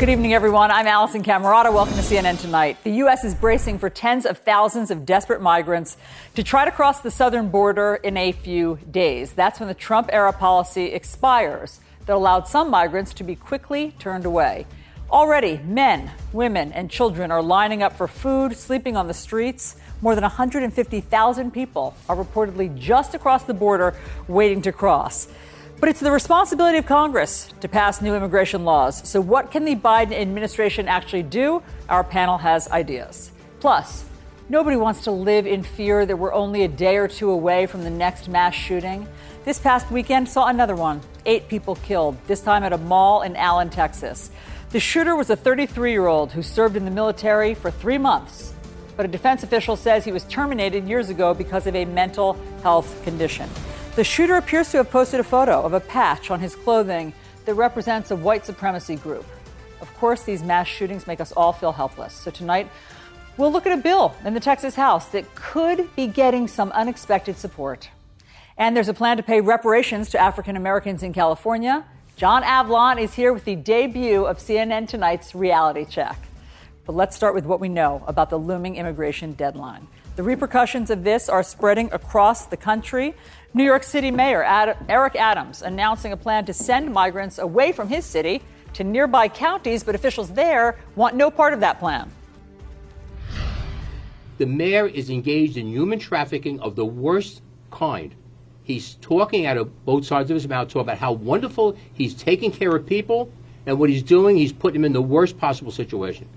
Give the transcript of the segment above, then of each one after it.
Good evening, everyone. I'm Alisyn Camerota. Welcome to CNN Tonight. The U.S. is bracing for tens of thousands of desperate migrants to try to cross the southern border in a few days. That's when the Trump era policy expires that allowed some migrants to be quickly turned away. Already, men, women, and children are lining up for food, sleeping on the streets. More than 150,000 people are reportedly just across the border waiting to cross. But it's the responsibility of Congress to pass new immigration laws. So, what can the Biden administration actually do? Our panel has ideas. Plus, nobody wants to live in fear that we're only a day or two away from the next mass shooting. This past weekend saw another one eight people killed, this time at a mall in Allen, Texas. The shooter was a 33 year old who served in the military for three months. But a defense official says he was terminated years ago because of a mental health condition. The shooter appears to have posted a photo of a patch on his clothing that represents a white supremacy group. Of course, these mass shootings make us all feel helpless. So tonight, we'll look at a bill in the Texas House that could be getting some unexpected support. And there's a plan to pay reparations to African Americans in California. John Avlon is here with the debut of CNN Tonight's reality check. But let's start with what we know about the looming immigration deadline. The repercussions of this are spreading across the country. New York City Mayor Ad- Eric Adams announcing a plan to send migrants away from his city to nearby counties, but officials there want no part of that plan. The mayor is engaged in human trafficking of the worst kind. He's talking out of both sides of his mouth, talking about how wonderful he's taking care of people, and what he's doing, he's putting them in the worst possible situation.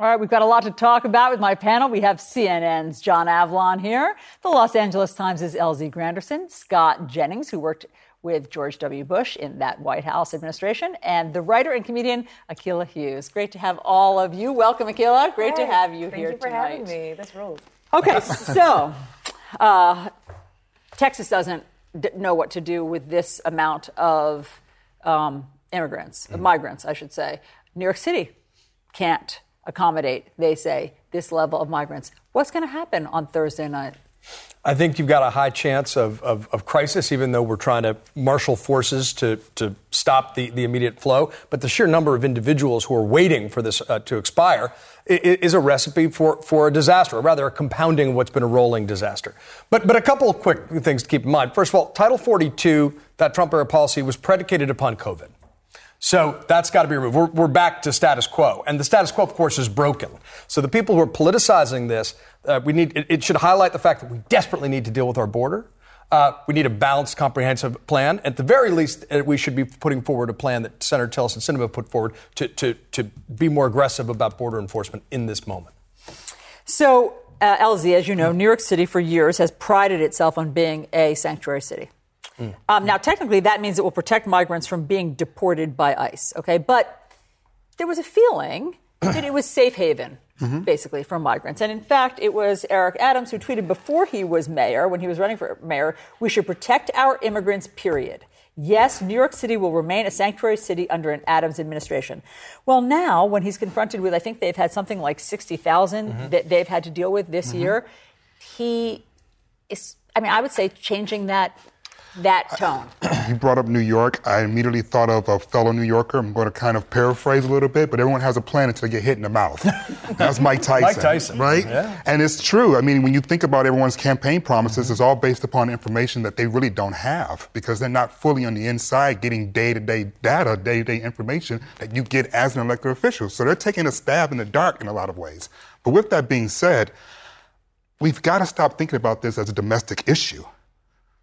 All right, we've got a lot to talk about with my panel. We have CNN's John Avlon here, the Los Angeles Times' LZ Granderson, Scott Jennings, who worked with George W. Bush in that White House administration, and the writer and comedian Akilah Hughes. Great to have all of you. Welcome, Akilah. Great to have you Thank here you for tonight. having me. This rules. Okay, so uh, Texas doesn't d- know what to do with this amount of um, immigrants, of migrants, I should say. New York City can't accommodate, they say, this level of migrants. What's going to happen on Thursday night? I think you've got a high chance of, of, of, crisis, even though we're trying to marshal forces to, to stop the, the immediate flow. But the sheer number of individuals who are waiting for this uh, to expire is, a recipe for, for a disaster, or rather a compounding of what's been a rolling disaster. But, but a couple of quick things to keep in mind. First of all, Title 42, that Trump era policy, was predicated upon COVID. So that's got to be removed. We're, we're, back to status quo. And the status quo, of course, is broken. So the people who are politicizing this, uh, we need, it, it, should highlight the fact that we desperately need to deal with our border. Uh, we need a balanced, comprehensive plan. At the very least, uh, we should be putting forward a plan that Senator Tillerson Sinema put forward to, to, to be more aggressive about border enforcement in this moment. So, uh, LZ, as you know, New York City for years has prided itself on being a sanctuary city. Mm. Um, now, technically, that means it will protect migrants from being deported by ICE, okay? But there was a feeling that it was safe haven, mm-hmm. basically, for migrants. And in fact, it was Eric Adams who tweeted before he was mayor, when he was running for mayor, we should protect our immigrants, period. Yes, New York City will remain a sanctuary city under an Adams administration. Well, now, when he's confronted with, I think they've had something like 60,000 mm-hmm. that they've had to deal with this mm-hmm. year, he is, I mean, I would say changing that that tone. You brought up New York. I immediately thought of a fellow New Yorker. I'm going to kind of paraphrase a little bit, but everyone has a plan until they get hit in the mouth. That's Mike Tyson. Mike Tyson. Right? Yeah. And it's true. I mean, when you think about everyone's campaign promises, mm-hmm. it's all based upon information that they really don't have because they're not fully on the inside getting day to day data, day to day information that you get as an elected official. So they're taking a stab in the dark in a lot of ways. But with that being said, we've got to stop thinking about this as a domestic issue.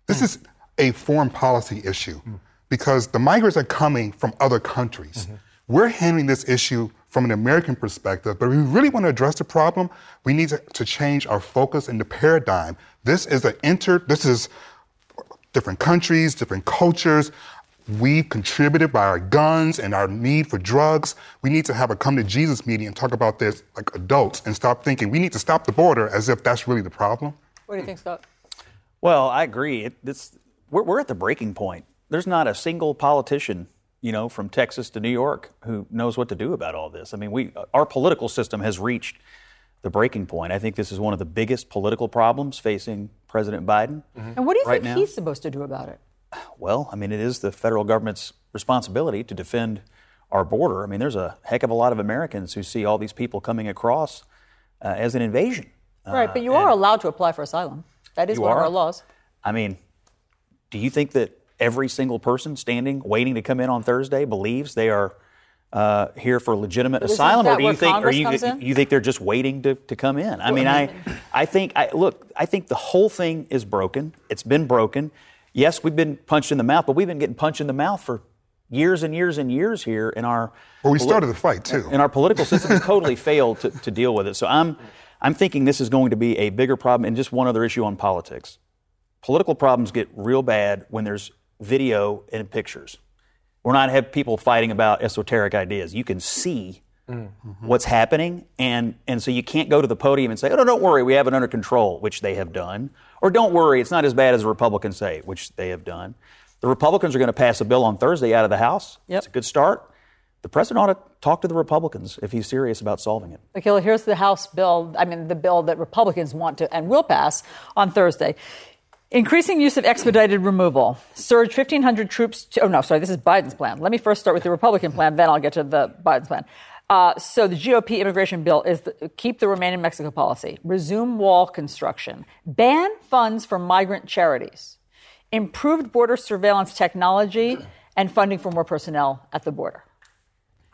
This mm. is a foreign policy issue mm. because the migrants are coming from other countries. Mm-hmm. we're handling this issue from an American perspective, but if we really want to address the problem, we need to, to change our focus and the paradigm. This is an inter, this is different countries, different cultures. We've contributed by our guns and our need for drugs. We need to have a come to Jesus meeting and talk about this like adults and stop thinking we need to stop the border as if that's really the problem. What do you think, Scott? Well, I agree. It, it's, we're, we're at the breaking point. There's not a single politician, you know, from Texas to New York who knows what to do about all this. I mean, we, our political system has reached the breaking point. I think this is one of the biggest political problems facing President Biden. Mm-hmm. And what do you right think now. he's supposed to do about it? Well, I mean, it is the federal government's responsibility to defend our border. I mean, there's a heck of a lot of Americans who see all these people coming across uh, as an invasion. right, but you are allowed to apply for asylum. That is one of our laws. I mean, do you think that every single person standing, waiting to come in on Thursday, believes they are uh, here for legitimate isn't asylum, or do you where think, or you you think they're just waiting to, to come in? I mean, I I think I look, I think the whole thing is broken. It's been broken. Yes, we've been punched in the mouth, but we've been getting punched in the mouth for years and years and years here in our Well, we started the fight too. and our political system has totally failed to, to deal with it. So I'm, I'm thinking this is going to be a bigger problem. And just one other issue on politics. Political problems get real bad when there's video and pictures. We're not have people fighting about esoteric ideas. You can see mm-hmm. what's happening, and, and so you can't go to the podium and say, oh, no, don't worry, we have it under control, which they have done. Or don't worry, it's not as bad as the Republicans say, which they have done. The Republicans are going to pass a bill on Thursday out of the House. Yep. It's a good start. The president ought to talk to the Republicans if he's serious about solving it. Akilah, here's the House bill, I mean, the bill that Republicans want to and will pass on Thursday. Increasing use of expedited removal. Surge 1,500 troops. To, oh, no, sorry, this is Biden's plan. Let me first start with the Republican plan, then I'll get to the Biden's plan. Uh, so the GOP immigration bill is the, keep the remain in Mexico policy, resume wall construction, ban funds for migrant charities, improved border surveillance technology, and funding for more personnel at the border.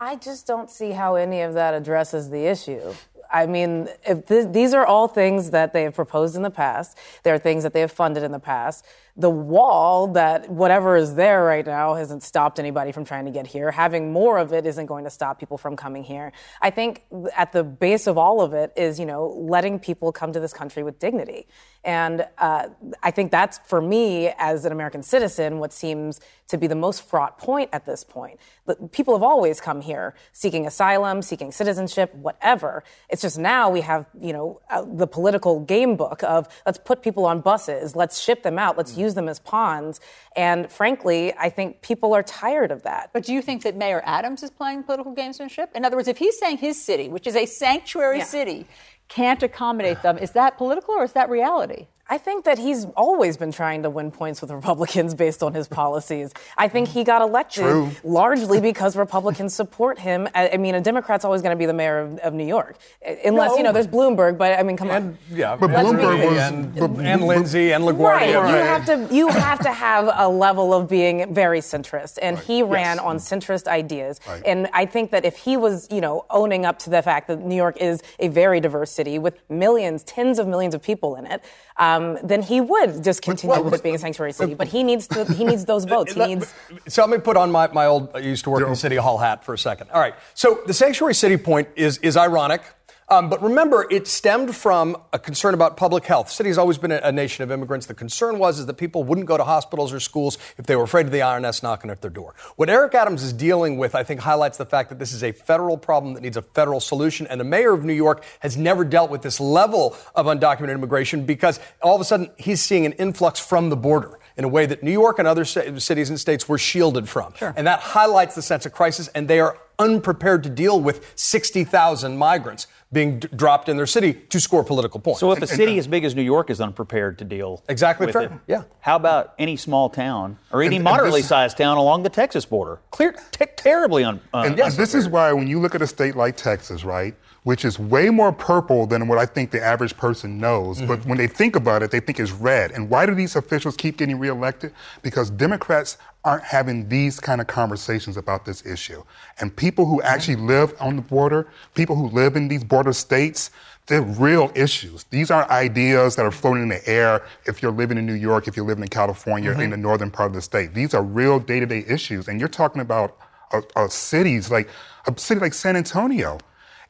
I just don't see how any of that addresses the issue. I mean, th- these are all things that they have proposed in the past. There are things that they have funded in the past. The wall that whatever is there right now hasn't stopped anybody from trying to get here. Having more of it isn't going to stop people from coming here. I think at the base of all of it is, you know, letting people come to this country with dignity. And uh, I think that's, for me, as an American citizen, what seems to be the most fraught point at this point. People have always come here seeking asylum, seeking citizenship, whatever. It's just now we have, you know, uh, the political game book of let's put people on buses, let's ship them out, let's use them as pawns. And frankly, I think people are tired of that. But do you think that Mayor Adams is playing political gamesmanship? In other words, if he's saying his city, which is a sanctuary Yeah. city, can't accommodate them, is that political or is that reality? I think that he's always been trying to win points with Republicans based on his policies. I think he got elected True. largely because Republicans support him. I, I mean, a Democrat's always going to be the mayor of, of New York, eh, unless you know there's Bloomberg. But I mean, come And on. yeah, But and, Bloomberg was- and, but- and Lindsay and Right, LaGuardia. you have to you have to have a level of being very centrist, and he ran on mm. centrist ideas. Right. And I think that if he was, you know, owning up to the fact that New York is a very diverse city with millions, tens of millions of people in it, uh, um, then he would just continue well, with but- it being a sanctuary city. But he needs to he needs those votes. He needs. So let me put on my, my old, I used to work in City Hall hat for a second. All right. So the sanctuary city point is, is ironic. Um, but remember, it stemmed from a concern about public health. The city has always been a, a nation of immigrants. The concern was is that people wouldn't go to hospitals or schools if they were afraid of the IRS knocking at their door. What Eric Adams is dealing with, I think, highlights the fact that this is a federal problem that needs a federal solution. And the mayor of New York has never dealt with this level of undocumented immigration because all of a sudden he's seeing an influx from the border in a way that New York and other cities and states were shielded from. And that highlights the sense of crisis, and they are unprepared to deal with 60,000 migrants being d- dropped in their city to score political points. So if a city as big as New York is unprepared to deal Exactly with fair. it, Yeah. how about any small town or any And- and moderately this- sized town along the Texas border? Clear, te- terribly un. Uh, And this is why when you look at a state like Texas, right, which is way more purple than what I think the average person knows, but when they think about it, they think it's red. And why do these officials keep getting reelected? Because Democrats aren't having these kind of conversations about this issue. And people who actually live on the border, people who live in these border states, they're real issues. These aren't ideas that are floating in the air if you're living in New York, if you're living in California, in the northern part of the state. These are real day to day issues. And you're talking about uh, uh, cities, like a city like San Antonio.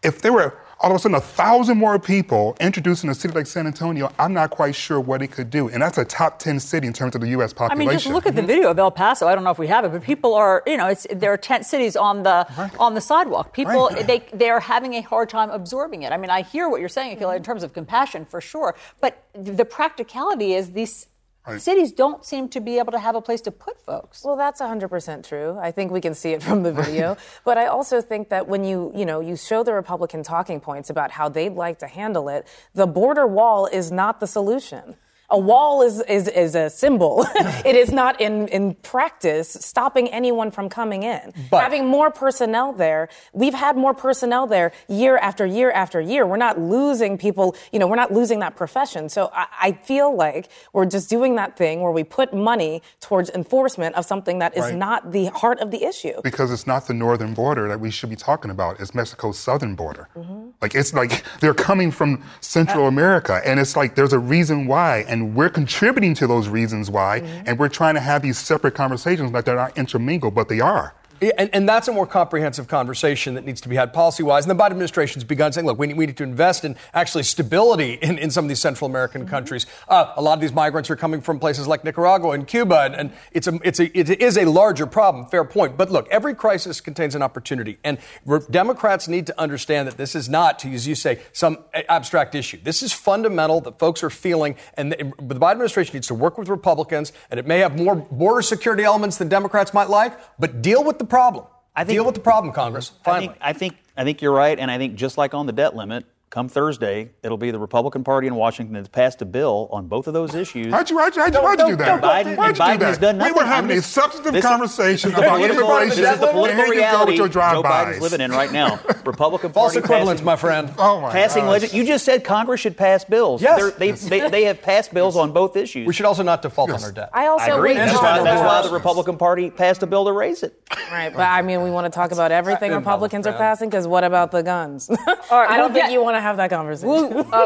If there were all of a sudden a thousand more people introduced in a city like San Antonio, I'm not quite sure what it could do. And that's a top 10 city in terms of the U.S. population. I mean, just look at the mm-hmm. video of El Paso. I don't know if we have it, but people are, you know, it's, there are tent cities on the right. on the sidewalk. People, right. they, they are having a hard time absorbing it. I mean, I hear what you're saying, Akilah, in mm-hmm. terms of compassion, for sure. But the practicality is these Right. Cities don't seem to be able to have a place to put folks. Well, that's 100% true. I think we can see it from the video. but I also think that when you, you know, you show the Republican talking points about how they'd like to handle it, the border wall is not the solution a wall is, is, is a symbol. it is not in, in practice stopping anyone from coming in. But, Having more personnel there, we've had more personnel there year after year after year. We're not losing people, you know, we're not losing that profession. So I, I feel like we're just doing that thing where we put money towards enforcement of something that is right. not the heart of the issue. Because it's not the northern border that we should be talking about. It's Mexico's southern border. Mm-hmm. Like, it's like they're coming from Central uh, America, and it's like there's a reason why. And and we're contributing to those reasons why, mm-hmm. and we're trying to have these separate conversations like they're not intermingled, but they are. And, and, that's a more comprehensive conversation that needs to be had policy wise. And the Biden administration has begun saying, look, we need, we need to invest in actually stability in, in some of these Central American mm-hmm. countries. Uh, a lot of these migrants are coming from places like Nicaragua and Cuba, and, and, it's a, it's a, it is a larger problem. Fair point. But look, every crisis contains an opportunity. And re- Democrats need to understand that this is not, to as you say, some abstract issue. This is fundamental that folks are feeling. And the, the Biden administration needs to work with Republicans, and it may have more border security elements than Democrats might like, but deal with the problem. I think, Deal with the problem, Congress. Finally. I think, I think I think you're right, and I think just like on the debt limit, come Thursday, it'll be the Republican Party in Washington that's passed a bill on both of those issues. How'd you, how'd you, how'd you, why'd you do that? Biden, why'd you Biden do that? has done nothing. We were having a substantive this, conversation this about immigration. This is the political reality Joe Biden's living in right now. Republican False Party equivalence, passing, my friend. Oh my Passing legis- You just said Congress should pass bills. Yes. They, they, they, have passed bills on both issues. We should also not default yes. on our debt. I also I agree. That's why, that's why the Republican Party passed a bill to raise it. Right, but I mean, we want to talk about everything Republicans are passing because what about the guns? I don't think you want to have that conversation.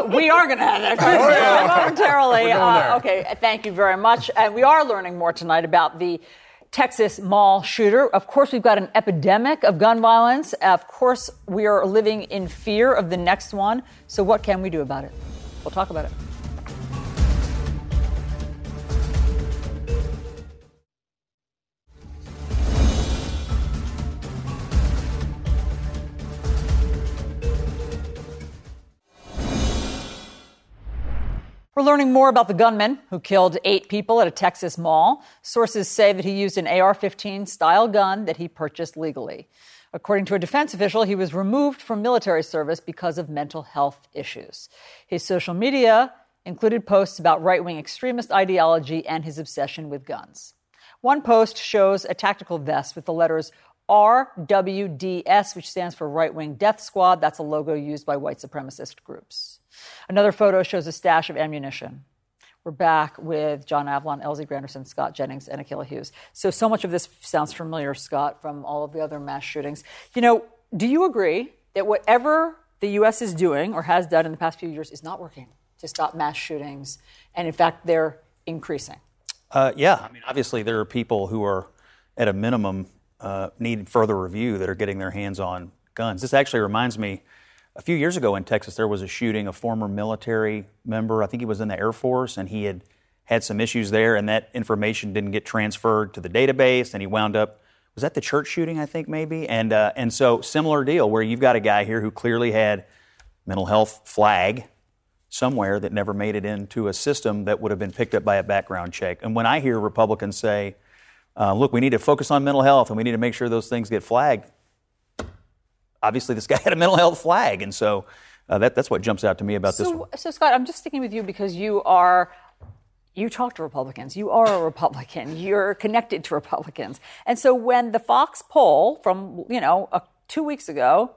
We are are going to have that conversation momentarily. Uh, okay, thank you very much. And we are learning more tonight about the Texas mall shooter. Of course, we've got an epidemic of gun violence. Of course, we are living in fear of the next one. So, what can we do about it? We'll talk about it. We're learning more about the gunman who killed eight people at a Texas mall. Sources say that he used an AR 15 style gun that he purchased legally. According to a defense official, he was removed from military service because of mental health issues. His social media included posts about right wing extremist ideology and his obsession with guns. One post shows a tactical vest with the letters RWDS, which stands for Right Wing Death Squad. That's a logo used by white supremacist groups. Another photo shows a stash of ammunition. We're back with John Avlon, LZ Granderson, Scott Jennings, and Akilah Hughes. So, so much of this sounds familiar, Scott, from all of the other mass shootings. You know, do you agree that whatever the U.S. is doing or has done in the past few years is not working to stop mass shootings? And in fact, they're increasing. Uh, yeah. I mean, obviously, there are people who are, at a minimum, uh, need further review that are getting their hands on guns. This actually reminds me a few years ago in Texas, there was a shooting, a former military member, I think he was in the Air Force, and he had had some issues there, and that information didn't get transferred to the database, and he wound up. Was that the church shooting? I think maybe, and uh, and so similar deal where you've got a guy here who clearly had mental health flag somewhere that never made it into a system that would have been picked up by a background check. And when I hear Republicans say, uh, "Look, we need to focus on mental health and we need to make sure those things get flagged," obviously this guy had a mental health flag, and so uh, that, that's what jumps out to me about so, this one. So, Scott, I'm just sticking with you because you are. You talk to Republicans. You are a Republican. You're connected to Republicans. And so when the Fox poll from, you know, uh, two weeks ago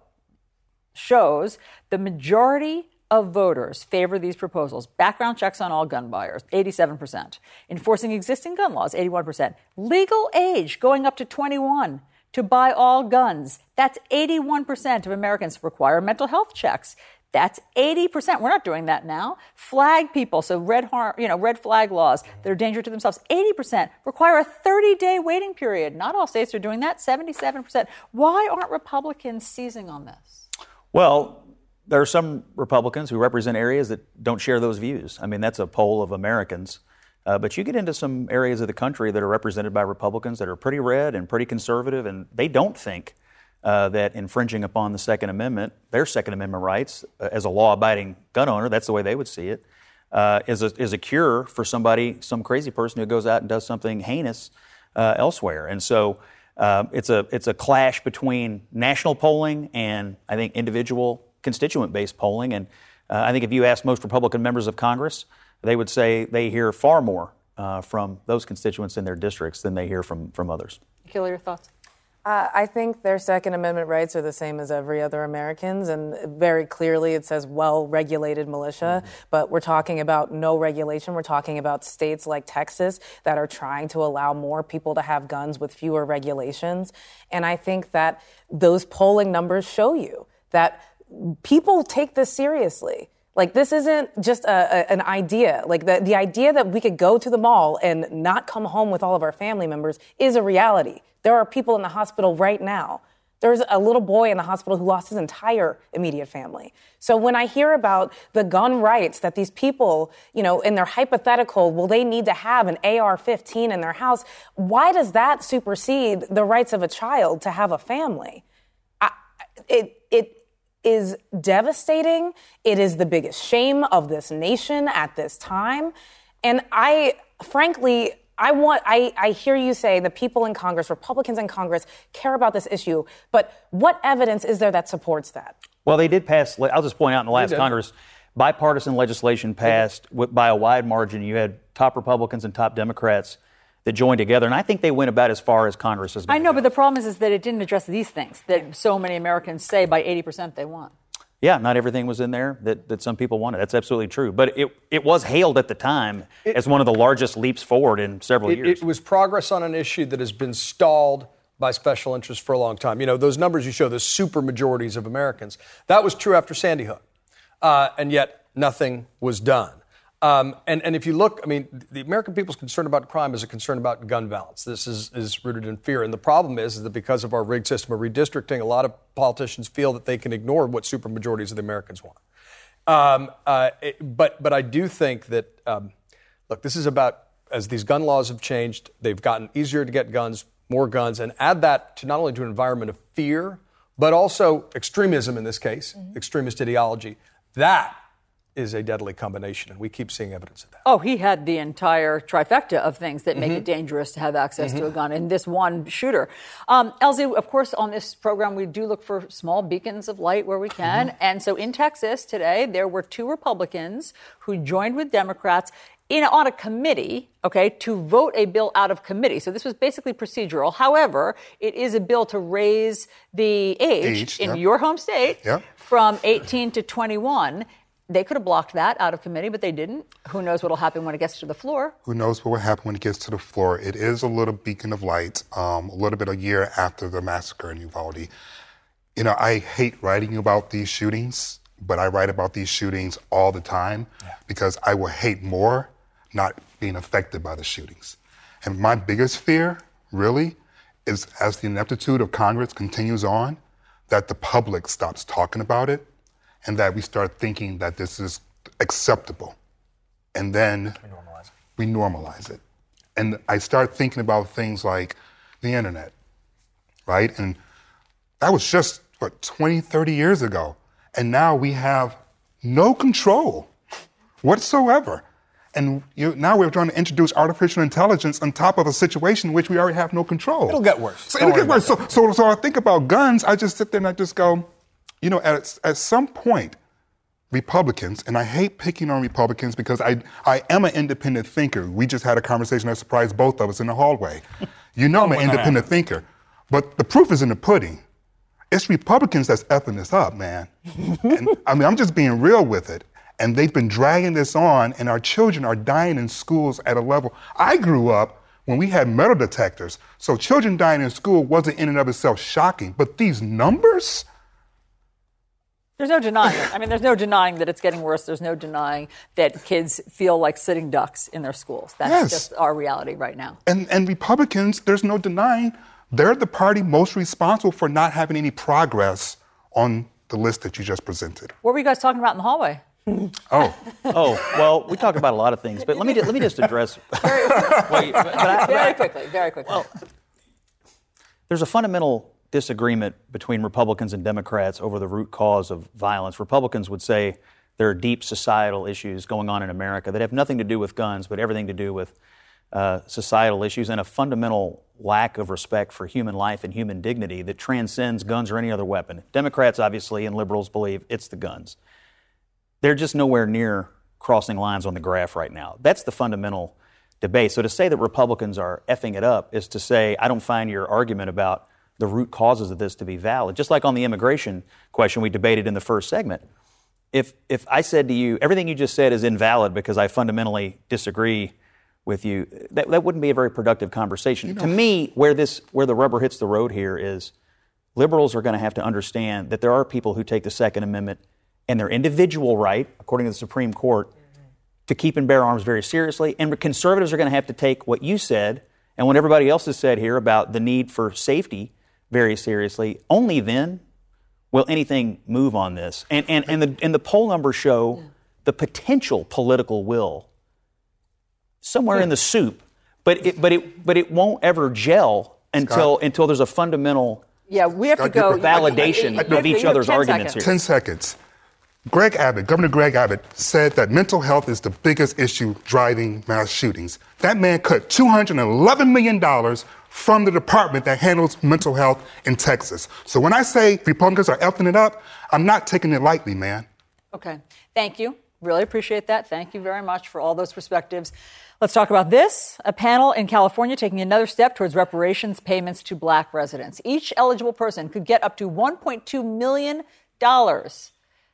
shows the majority of voters favor these proposals. Background checks on all gun buyers, 87%. Enforcing existing gun laws, 81%. Legal age going up to 21, to buy all guns. That's 81% of Americans require mental health checks. That's 80%. We're not doing that now. Flag people, so red harm, you know, red flag laws that are danger to themselves, 80% require a 30-day waiting period. Not all states are doing that, 77%. Why aren't Republicans seizing on this? Well, there are some Republicans who represent areas that don't share those views. I mean, that's a poll of Americans. Uh, but you get into some areas of the country that are represented by Republicans that are pretty red and pretty conservative, and they don't think uh, that infringing upon the Second Amendment, their Second Amendment rights, uh, as a law abiding gun owner, that's the way they would see it, uh, is a, is a cure for somebody, some crazy person who goes out and does something heinous uh, elsewhere. And so uh, it's, a, it's a clash between national polling and I think individual constituent based polling. And uh, I think if you ask most Republican members of Congress, they would say they hear far more from those constituents in their districts than they hear from, from others. Kill your thoughts? Uh, I think their Second Amendment rights are the same as every other American's, and very clearly it says well regulated militia. Mm-hmm. But we're talking about no regulation. We're talking about states like Texas that are trying to allow more people to have guns with fewer regulations. And I think that those polling numbers show you that people take this seriously. Like this isn't just a, a, an idea. Like the, the idea that we could go to the mall and not come home with all of our family members is a reality. There are people in the hospital right now. There's a little boy in the hospital who lost his entire immediate family. So when I hear about the gun rights that these people, you know, in their hypothetical, will they need to have an AR-15 in their house? Why does that supersede the rights of a child to have a family? I, it it is devastating. It is the biggest shame of this nation at this time. And I, frankly, I want, I, I hear you say the people in Congress, Republicans in Congress, care about this issue, but what evidence is there that supports that? Well, they did pass, I'll just point out in the last Congress, bipartisan legislation passed by a wide margin. You had top Republicans and top Democrats that joined together, and I think they went about as far as Congress has. I know, go. but the problem is, is that it didn't address these things that so many Americans say by 80% they want. Yeah, not everything was in there that, that some people wanted. That's absolutely true. But it, it was hailed at the time it, as one of the largest leaps forward in several it, years. It was progress on an issue that has been stalled by special interests for a long time. You know, those numbers you show, the super majorities of Americans, that was true after Sandy Hook. Uh, and yet nothing was done. Um, and, and if you look, I mean, the American people's concern about crime is a concern about gun violence. This is, is rooted in fear. And the problem is, is that because of our rigged system of redistricting, a lot of politicians feel that they can ignore what supermajorities of the Americans want. Um, uh, it, but, but I do think that, um, look, this is about, as these gun laws have changed, they've gotten easier to get guns, more guns, and add that to not only to an environment of fear, but also extremism in this case, mm-hmm. extremist ideology. That is a deadly combination, and we keep seeing evidence of that. Oh, he had the entire trifecta of things that mm-hmm. make it dangerous to have access mm-hmm. to a mm-hmm. gun in this one shooter. Um, LZ, of course, on this program, we do look for small beacons of light where we can. Mm-hmm. And so in Texas today, there were two Republicans who joined with Democrats in, on a committee, okay, to vote a bill out of committee. So this was basically procedural. However, it is a bill to raise the age, age in yep. your home state yep. from 18 to 21. They could have blocked that out of committee, but they didn't. Who knows what will happen when it gets to the floor? Who knows what will happen when it gets to the floor? It is a little beacon of light, um, a little bit a year after the massacre in Uvalde. You know, I hate writing about these shootings, but I write about these shootings all the time yeah. because I will hate more not being affected by the shootings. And my biggest fear, really, is as the ineptitude of Congress continues on, that the public stops talking about it and that we start thinking that this is acceptable. And then we normalize it. We normalize it. And I start thinking about things like the internet, right? And that was just, what, 20, 30 years ago. And now we have no control whatsoever. And you, now we're trying to introduce artificial intelligence on top of a situation in which we already have no control. It'll get worse. So it'll get worse. So, so, so I think about guns. I just sit there and I just go, you know, at, at some point, Republicans, and I hate picking on Republicans because I, I am an independent thinker. We just had a conversation that surprised both of us in the hallway. You know I'm an independent thinker. But the proof is in the pudding. It's Republicans that's effing this up, man. and, I mean, I'm just being real with it. And they've been dragging this on, and our children are dying in schools at a level. I grew up when we had metal detectors, so children dying in school wasn't in and of itself shocking. But these numbers, There's no denying it. I mean, there's no denying that it's getting worse. There's no denying that kids feel like sitting ducks in their schools. That's Yes. just our reality right now. And, and Republicans, there's no denying, they're the party most responsible for not having any progress on the list that you just presented. What were you guys talking about in the hallway? Oh, Oh, well, we talk about a lot of things, but let me, let me just address. Wait, but I- but I- Very quickly, very quickly. there's a fundamental disagreement between Republicans and Democrats over the root cause of violence. Republicans would say there are deep societal issues going on in America that have nothing to do with guns, but everything to do with uh, societal issues and a fundamental lack of respect for human life and human dignity that transcends guns or any other weapon. Democrats, obviously, and liberals believe it's the guns. They're just nowhere near crossing lines on the graph right now. That's the fundamental debate. So to say that Republicans are effing it up is to say, I don't find your argument about the root causes of this to be valid. Just like on the immigration question we debated in the first segment. If, if I said to you, everything you just said is invalid because I fundamentally disagree with you, that, that wouldn't be a very productive conversation. to me, where, this, where the rubber hits the road here is liberals are going to have to understand that there are people who take the Second Amendment and their individual right, according to the Supreme Court, to keep and bear arms very seriously. And conservatives are going to have to take what you said and what everybody else has said here about the need for safety very seriously. Only then will anything move on this. And, and, and, the, and the poll numbers show the potential political will somewhere in the soup, but it, but it, but it won't ever gel until, until there's a fundamental yeah, we have to go. you- validation You- you- of each you have other's arguments seconds. here. 10 seconds. Greg Abbott, Governor Greg Abbott, said that mental health is the biggest issue driving mass shootings. That man cut $211 million from the department that handles mental health in Texas. So when I say Republicans are effing it up, I'm not taking it lightly, man. Okay. Thank you. Really appreciate that. Thank you very much for all those perspectives. Let's talk about this. A panel in California taking another step towards reparations payments to black residents. Each eligible person could get up to $1.2 million.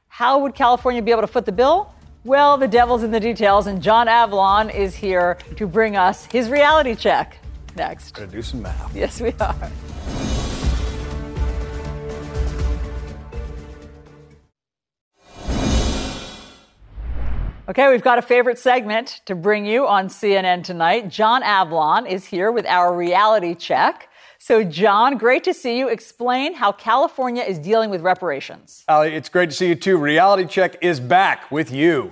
How would California be able to foot the bill? Well, the devil's in the details, and John Avlon is here to bring us his reality check. Next. Gonna do some math. Yes, we are. Okay, we've got a favorite segment to bring you on CNN tonight. John Avlon is here with our reality check. So, John, great to see you. Explain how California is dealing with reparations. Ali, it's great to see you too. Reality Check is back with you.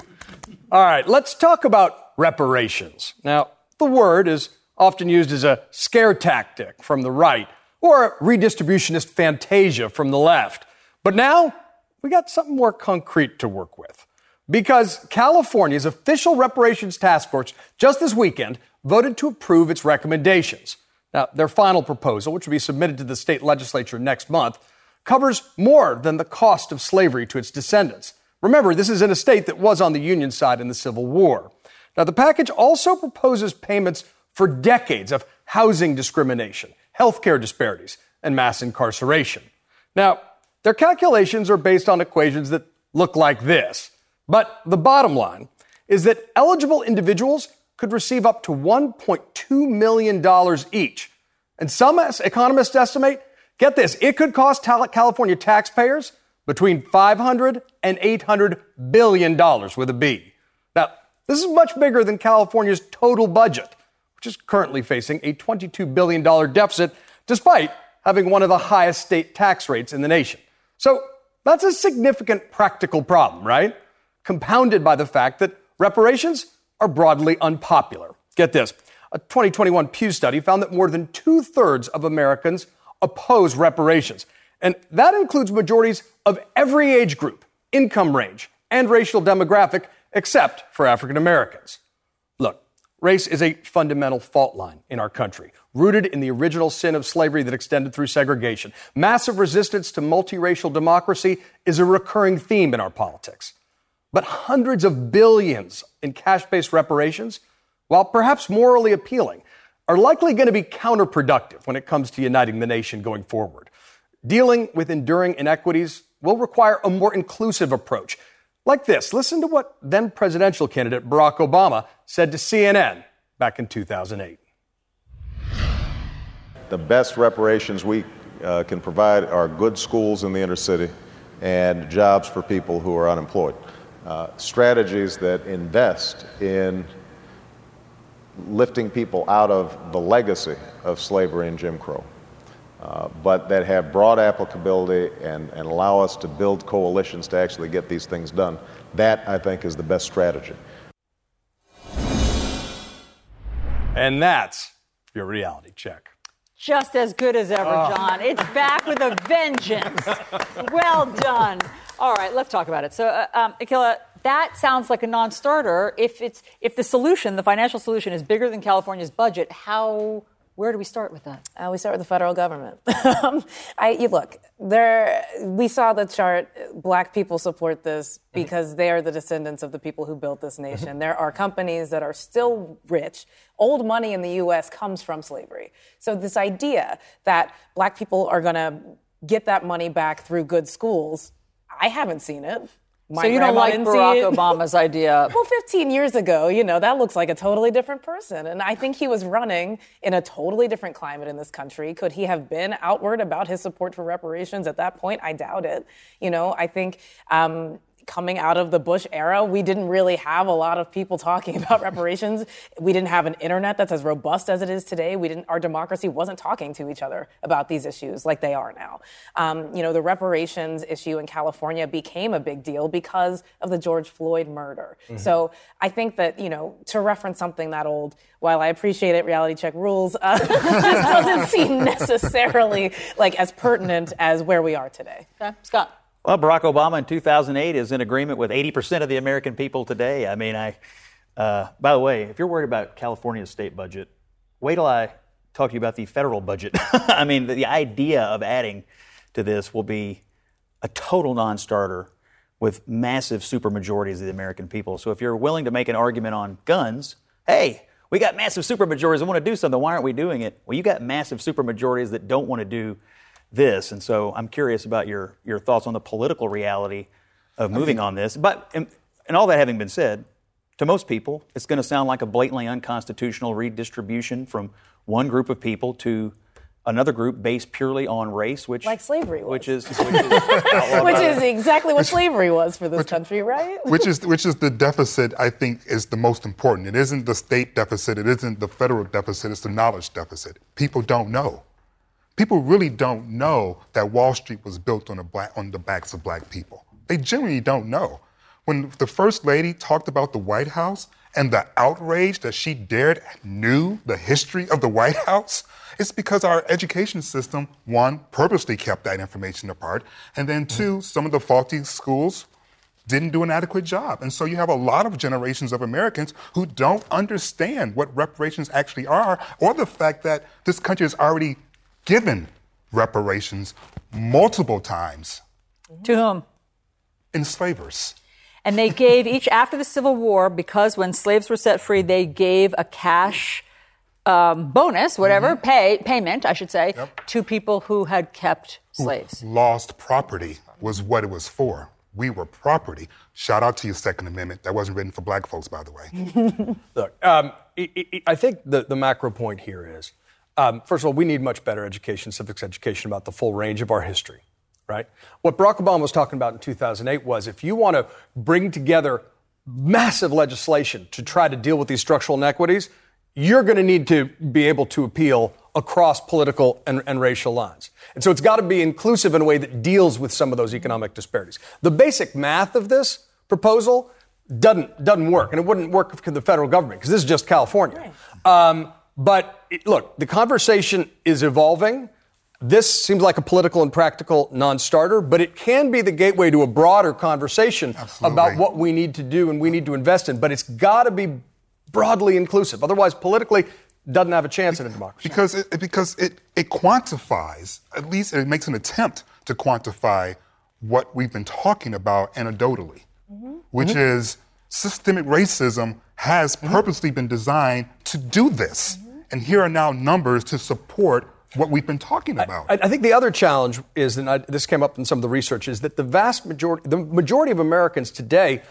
All right, let's talk about reparations. Now, the word is often used as a scare tactic from the right or a redistributionist fantasia from the left. But now we got something more concrete to work with. Because California's official reparations task force just this weekend voted to approve its recommendations. Now, their final proposal, which will be submitted to the state legislature next month, covers more than the cost of slavery to its descendants. Remember, this is in a state that was on the Union side in the Civil War. Now, the package also proposes payments for decades of housing discrimination, healthcare disparities, and mass incarceration. Now, their calculations are based on equations that look like this. But the bottom line is that eligible individuals could receive up to $1.2 million each. And some economists estimate, get this, it could cost California taxpayers between 500 and 800 billion dollars with a B. Now, this is much bigger than California's total budget, which is currently facing a $22 billion deficit, despite having one of the highest state tax rates in the nation. So that's a significant practical problem, right? Compounded by the fact that reparations are broadly unpopular. Get this a 2021 Pew study found that more than two thirds of Americans oppose reparations. And that includes majorities of every age group, income range, and racial demographic, except for African Americans. Race is a fundamental fault line in our country, rooted in the original sin of slavery that extended through segregation. Massive resistance to multiracial democracy is a recurring theme in our politics. But hundreds of billions in cash based reparations, while perhaps morally appealing, are likely going to be counterproductive when it comes to uniting the nation going forward. Dealing with enduring inequities will require a more inclusive approach. Like this listen to what then presidential candidate Barack Obama said to CNN back in 2008. The best reparations we uh, can provide are good schools in the inner city, and jobs for people who are unemployed. Uh, strategies that invest in lifting people out of the legacy of slavery and Jim Crow, uh, but that have broad applicability and, and allow us to build coalitions to actually get these things done. That, I think, is the best strategy. And that's your reality check. Just as good as ever, Oh. John. It's back with a vengeance. well done. All right, let's talk about it. So, uh, um, Akilah, that sounds like a non-starter. If it's if the solution, the financial solution, is bigger than California's budget, how? Where do we start with that? Uh, we start with the federal government. Um, I, you look, there. We saw the chart. Black people support this because they are the descendants of the people who built this nation. There are companies that are still rich. Old money in the U.S. comes from slavery. So this idea that black people are going to get that money back through good schools, I haven't seen it. My so you don't like Barack it. Obama's idea? Well, 15 years ago, you know, that looks like a totally different person. And I think he was running in a totally different climate in this country. Could he have been outward about his support for reparations at that point? I doubt it. You know, I think. Um, Coming out of the Bush era, we didn't really have a lot of people talking about reparations. We didn't have an internet that's as robust as it is today. We didn't. Our democracy wasn't talking to each other about these issues like they are now. Um, you know, the reparations issue in California became a big deal because of the George Floyd murder. Mhm. So I think that, you know, to reference something that old, while I appreciate it, reality check rules, uh, this doesn't seem necessarily like as pertinent as where we are today. Okay. Scott. Well, Barack Obama in 2008 is in agreement with 80% of the American people today. I mean, I. Uh, by the way, if you're worried about California's state budget, wait till I talk to you about the federal budget. I mean, the, the idea of adding to this will be a total non-starter with massive supermajorities of the American people. So if you're willing to make an argument on guns, hey, we got massive supermajorities that want to do something. Why aren't we doing it? Well, you got massive supermajorities that don't want to do this. And so I'm curious about your, your thoughts on the political reality of moving on this. But, and, and all that having been said, to most people, it's going to sound like a blatantly unconstitutional redistribution from one group of people to another group based purely on race, which Like slavery was. which is which is, Which is exactly what slavery was for this country, right? which is which is the deficit I think is the most important. It isn't the state deficit, it isn't the federal deficit, it's the knowledge deficit. People don't know. People really don't know that Wall Street was built on the black on the backs of black people. They genuinely don't know. When the first lady talked about the White House and the outrage that she dared knew the history of the White House, it's because our education system, one, purposely kept that information apart, and then two, mm. some of the faulty schools didn't do an adequate job. And so you have a lot of generations of Americans who don't understand what reparations actually are, or the fact that this country has already given reparations multiple times. To whom? Enslavers. And they gave each after the Civil War because when slaves were set free, they gave a cash um, bonus, whatever pay payment, I should say, to people who had kept slaves. Lost property was what it was for. We were property. Shout out to your Second Amendment. That wasn't written for black folks, by the way. Look, um, I, I- I think the, the macro point here is um, first of all, we need much better education, civics education about the full range of our history, right? What Barack Obama was talking about in 2008 was if you want to bring together massive legislation to try to deal with these structural inequities, you're going to need to be able to appeal across political and, and racial lines. And so it's got to be inclusive in a way that deals with some of those economic disparities. The basic math of this proposal doesn't, doesn't work, and it wouldn't work for the federal government because this is just California. Um, but look, the conversation is evolving. This seems like a political and practical non starter, but it can be the gateway to a broader conversation about what we need to do and we need to invest in. But it's got to be broadly inclusive. Otherwise, politically, doesn't have a chance in a democracy. Because it, because it, it quantifies, at least it makes an attempt to quantify what we've been talking about anecdotally, mm-hmm. which Mm-hmm. is systemic racism has mm-hmm. purposely been designed to do this. Mm-hmm. And here are now numbers to support what we've been talking about. I, I think the other challenge is, and I, this came up in some of the research, is that the vast majority, the majority of Americans today,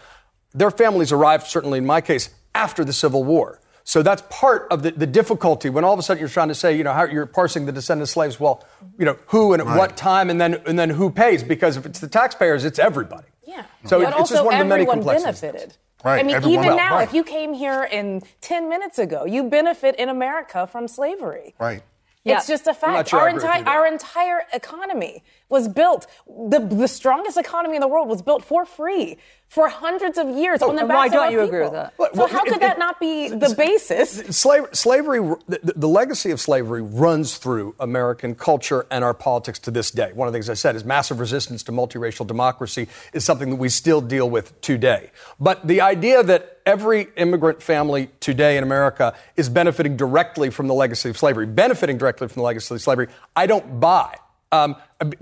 their families arrived, certainly in my case, after the Civil War. So that's part of the, the difficulty when all of a sudden you're trying to say, you know, how you're parsing the descendant slaves. Well, you know, who and at Right. what time, and then and then who pays? Because if it's the taxpayers, it's everybody. Yeah. So but it- it's also just one of the many complexities. benefited. Right, I mean, everyone- even now, right. if you came here in 10 minutes ago, you benefit in America from slavery. Right. Yeah. It's just a fact. sure our agree with entire our entire economy was built. The the strongest economy in the world was built for free for hundreds of years oh, on the and backs why of don't our you agree with that? Well, So well, how it- could that it- not be the basis? Slavery, slavery the, the legacy of slavery runs through American culture and our politics to this day. One of the things I said is massive resistance to multiracial democracy is something that we still deal with today. But the idea that every immigrant family today in America is benefiting directly from the legacy of slavery, benefiting directly from the legacy of slavery, I don't buy. Um,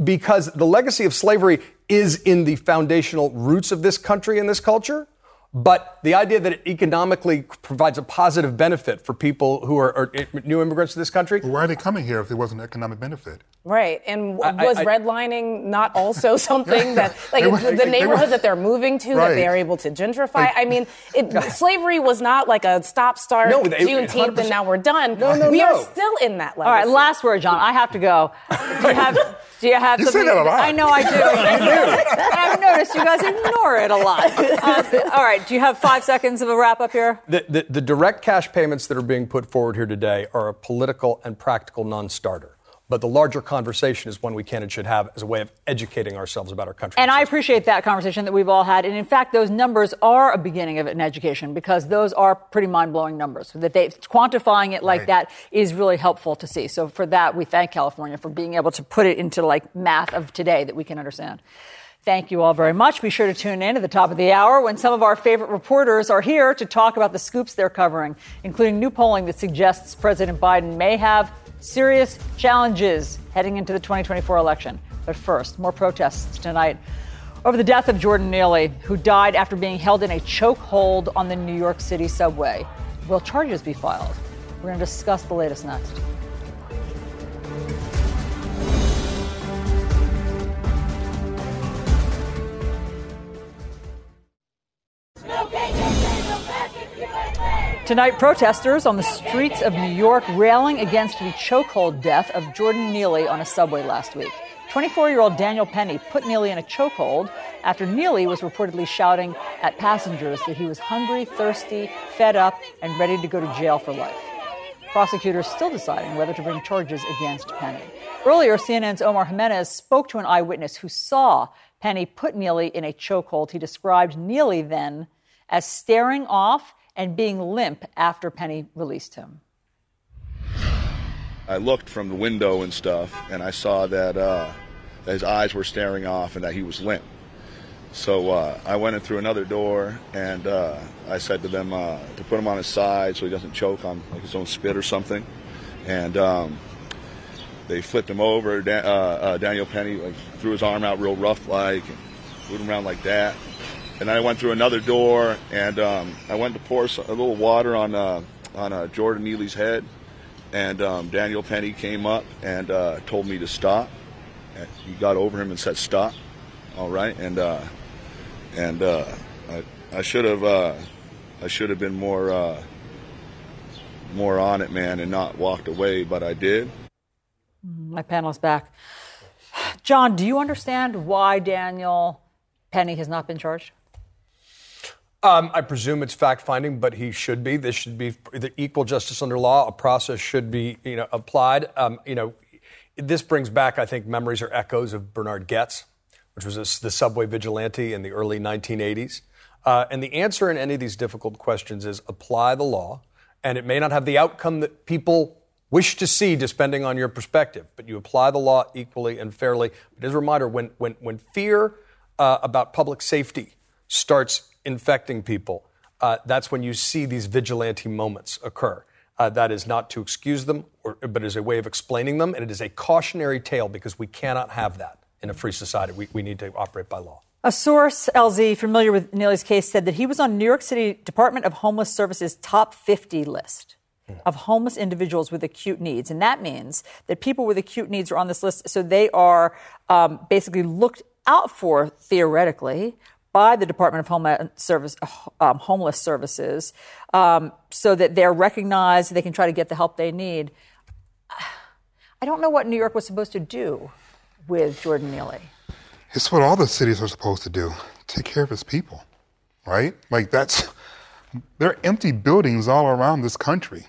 because the legacy of slavery is in the foundational roots of this country and this culture. But the idea that it economically provides a positive benefit for people who are, are new immigrants to this country, But why are they coming here if there wasn't an economic benefit? Right. And w- I- was I- redlining not also something that, like, were- the, the they were- neighborhoods that they're moving to, that they are able to gentrify? I mean, it, slavery was not like a stop start No, they- Juneteenth and now we're done. No, no, we no. are still in that legacy. All right, last word, John. I have to go. Do you have? Do you have You say that a lot. I know I do. I've noticed you guys ignore it a lot. Um, all right. Do you have five seconds of a wrap up here? the, the, the direct cash payments that are being put forward here today are a political and practical non starter. But the larger conversation is one we can and should have as a way of educating ourselves about our country. And I appreciate that conversation that we've all had. And in fact, those numbers are a beginning of an education because those are pretty mind blowing numbers. That they quantifying it like Right. that is really helpful to see. So for that, we thank California for being able to put it into like math of today that we can understand. Thank you all very much. Be sure to tune in at the top of the hour when some of our favorite reporters are here to talk about the scoops they're covering, including new polling that suggests President Biden may have serious challenges heading into the 2024 election. But first, more protests tonight over the death of Jordan Neely, who died after being held in a chokehold on the New York City subway. Will charges be filed? We're going to discuss the latest next. Tonight, protesters on the streets of New York railing against the chokehold death of Jordan Neely on a subway last week. 24 year old Daniel Penny put Neely in a chokehold after Neely was reportedly shouting at passengers that he was hungry, thirsty, fed up, and ready to go to jail for life. Prosecutors still deciding whether to bring charges against Penny. Earlier, CNN's Omar Jimenez spoke to an eyewitness who saw Penny put Neely in a chokehold. He described Neely then as staring off and being limp after Penny released him. I looked from the window and stuff, and I saw that, uh, that his eyes were staring off and that he was limp. So uh, I went in through another door, and uh, I said to them uh, to put him on his side so he doesn't choke on like his own spit or something. And um, they flipped him over. Da- uh, uh, Daniel Penny like threw his arm out real rough, like and moved him around like that. And then I went through another door, and um, I went to pour a little water on uh, on uh, Jordan Neely's head. And um, Daniel Penny came up and uh, told me to stop. And he got over him and said, "Stop." All right, and uh, and uh, I, I should have uh, I should have been more more on it, man, and not walked away, but I did. My panel is back. John, do you understand why Daniel Penny has not been charged? Um, I presume it's fact finding, but he should be. This should be the equal justice under law. A process should be, you know, applied. Um, you know, this brings back, I think, memories or echoes of Bernhard Goetz, which was a, the subway vigilante in the early 1980s. Uh, and the answer in any of these difficult questions is apply the law, and it may not have the outcome that people wish to see, depending on your perspective. But you apply the law equally and fairly. But as a reminder, when when when fear uh, about public safety starts infecting people, uh, that's when you see these vigilante moments occur. Uh, that is not to excuse them, or, but as a way of explaining them, and it is a cautionary tale because we cannot have that in a free society. We, we need to operate by law. A source, LZ, familiar with Neely's case, said that he was on New York City Department of Homeless Services top 50 list of homeless individuals with acute needs. And that means that people with acute needs are on this list. So they are um, basically looked out for theoretically by the Department of Homeland Service, um, Homeless Services, um, so that they're recognized, they can try to get the help they need. I don't know what New York was supposed to do with Jordan Neely. It's what all the cities are supposed to do: take care of its people, right? Like that's there are empty buildings all around this country.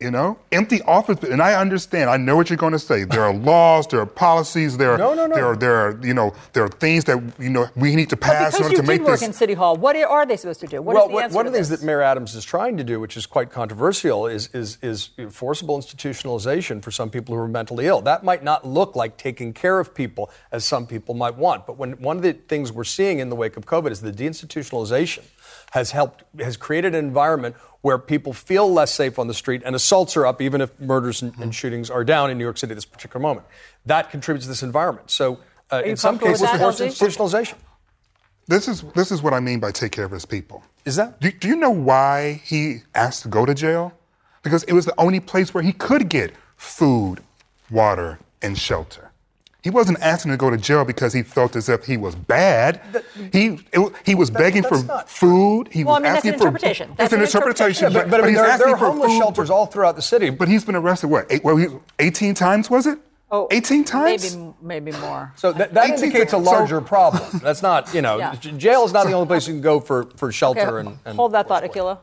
You know, empty office, and I understand. I know what you're going to say. There are laws, there are policies, there are No, no, no. there are there are you know there are things that you know we need to pass in because order you to make did work this. in City Hall, what are they supposed to do? What is well, the what- answer one of the things that Mayor Adams is trying to do, which is quite controversial, is, is, is forcible institutionalization for some people who are mentally ill. That might not look like taking care of people as some people might want. But when one of the things we're seeing in the wake of COVID is the deinstitutionalization has helped, has created an environment where people feel less safe on the street and assaults are up, even if murders and, and shootings are down in New York City at this particular moment. That contributes to this environment. So, uh, in some cases, that, forced institutionalization. This is this is what I mean by take care of his people. Is that? Do, do you know why he asked to go to jail? Because it was the only place where he could get food, water, and shelter. He wasn't asking to go to jail because he felt as if he was bad. he it, he was begging for food. He Well, I was mean, that's asking an for interpretation. It's That's an an interpretation. interpretation. Yeah, but, but, I mean, he's there, there are homeless shelters all throughout the city. But he's been arrested what? Eight, well, he, 18 times was it? Oh, 18 times? Maybe, maybe more. So that, that 18 indicates a so- larger problem. That's not, you know, Yeah. jail is not the only place you can go for, for shelter Okay, and, and hold that thought, forced Akilah.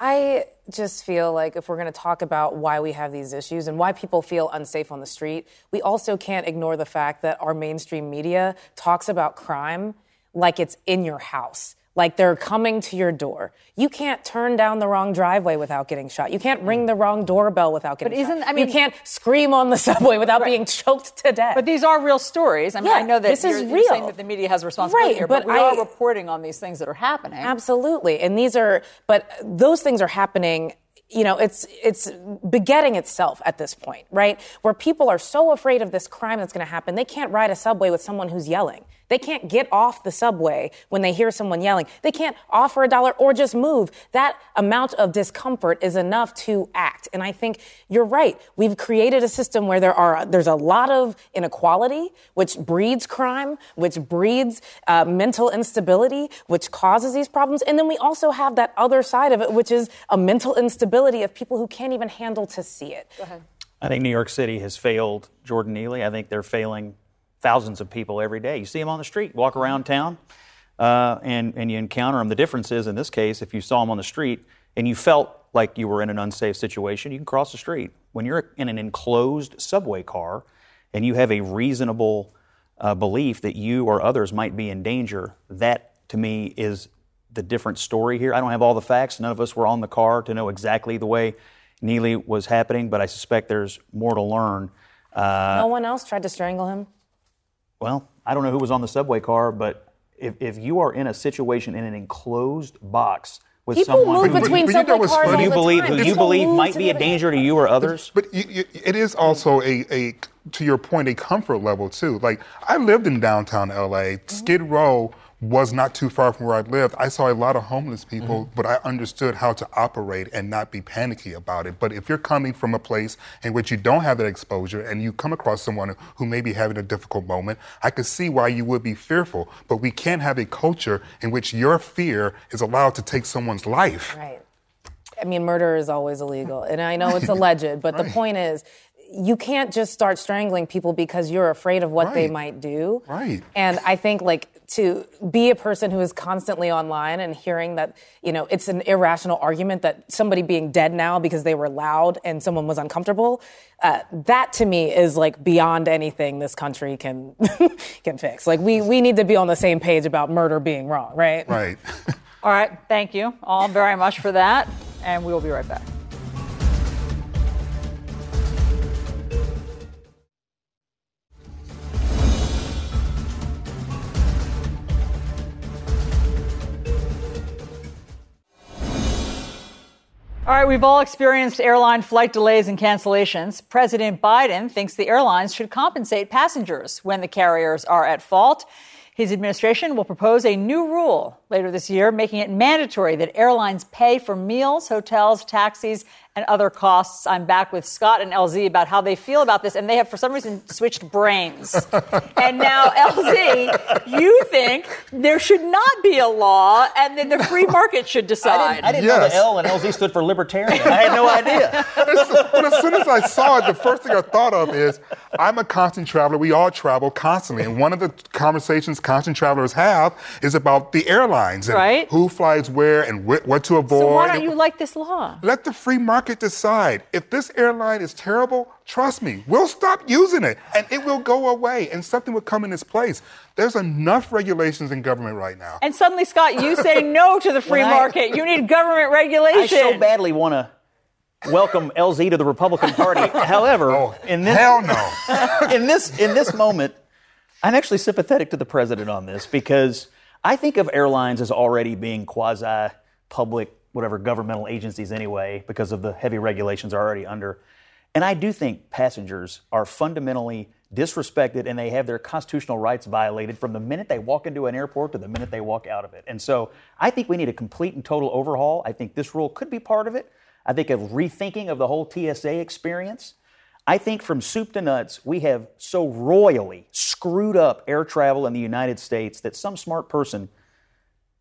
I just feel like if we're going to talk about why we have these issues and why people feel unsafe on the street, we also can't ignore the fact that our mainstream media talks about crime like it's in your house. Like they're coming to your door. You can't turn down the wrong driveway without getting shot. You can't ring the wrong doorbell without getting But isn't- shot. I mean- you can't scream on the subway without being choked to death. But these are real stories. I mean, Yeah, I know that this is you're, you're saying real. that the media has a responsibility Right, here, but, but we I- are reporting on these things that are happening. Absolutely. And these are, but those things are happening. You know, it's it's begetting itself at this point, right? Where people are so afraid of this crime that's going to happen, they can't ride a subway with someone who's yelling. They can't get off the subway when they hear someone yelling. They can't offer a dollar or just move. That amount of discomfort is enough to act. And I think you're right. We've created a system where there are there's a lot of inequality, which breeds crime, which breeds uh, mental instability, which causes these problems. And then we also have that other side of it, which is a mental instability of people who can't even handle to see it. Go ahead. I think New York City has failed Jordan Neely. I think they're failing thousands of people every day. You see them on the street, walk around town, uh, and, and you encounter them. The difference is, in this case, if you saw them on the street and you felt like you were in an unsafe situation, you can cross the street. When you're in an enclosed subway car and you have a reasonable uh, belief that you or others might be in danger, that to me is the different story here. I don't have all the facts. None of us were on the car to know exactly the way Neely was happening, but I suspect there's more to learn. Uh, no one else tried to strangle him. Well, I don't know who was on the subway car, but if, if you are in a situation in an enclosed box with People someone move who, between but you know subway what's cars funny? who you believe, who you believe might be a danger to you or others. But you, you, it is also a, a, to your point, a comfort level too. Like I lived in downtown LA. Skid Row was not too far from where I lived. I saw a lot of homeless people, mm-hmm. but I understood how to operate and not be panicky about it. But if you're coming from a place in which you don't have that exposure and you come across someone who may be having a difficult moment, I could see why you would be fearful. But we can't have a culture in which your fear is allowed to take someone's life. Right. I mean, murder is always illegal. And I know it's alleged, but the point is, you can't just start strangling people because you're afraid of what they might do. Right. And I think, like, to be a person who is constantly online and hearing that, you know, it's an irrational argument that somebody being dead now because they were loud and someone was uncomfortable, uh, that to me is like beyond anything this country can can fix. Like, we, we need to be on the same page about murder being wrong, right? Right. All right, thank you all very much for that, and we will be right back. All right, we've all experienced airline flight delays and cancellations. President Biden thinks the airlines should compensate passengers when the carriers are at fault. His administration will propose a new rule later this year, making it mandatory that airlines pay for meals, hotels, taxis, and other costs. I'm back with Scott and LZ about how they feel about this, and they have, for some reason, switched brains. and now, LZ, you think there should not be a law, and then the free market should decide. I didn't, I didn't know Yes. the L and LZ stood for libertarian. I had no idea. but as soon as I saw it, the first thing I thought of is I'm a constant traveler. We all travel constantly. And one of the conversations constant travelers have is about the airlines and Right. who flies where and wh- what to avoid. so why don't you like this law? Let the free market decide. If this airline is terrible, trust me, we'll stop using it and it will go away and something will come in its place. There's enough regulations in government right now. And suddenly, Scott, you say no to the free When I- market. You need government regulation. I so badly want to welcome LZ to the Republican Party. However, Oh, in this hell no. in this in this moment, I'm actually sympathetic to the president on this because I think of airlines as already being quasi public, whatever governmental agencies anyway, because of the heavy regulations are already under. And I do think passengers are fundamentally disrespected and they have their constitutional rights violated from the minute they walk into an airport to the minute they walk out of it. And so I think we need a complete and total overhaul. I think this rule could be part of it. I think of rethinking of the whole TSA experience. I think from soup to nuts, we have so royally screwed up air travel in the United States that some smart person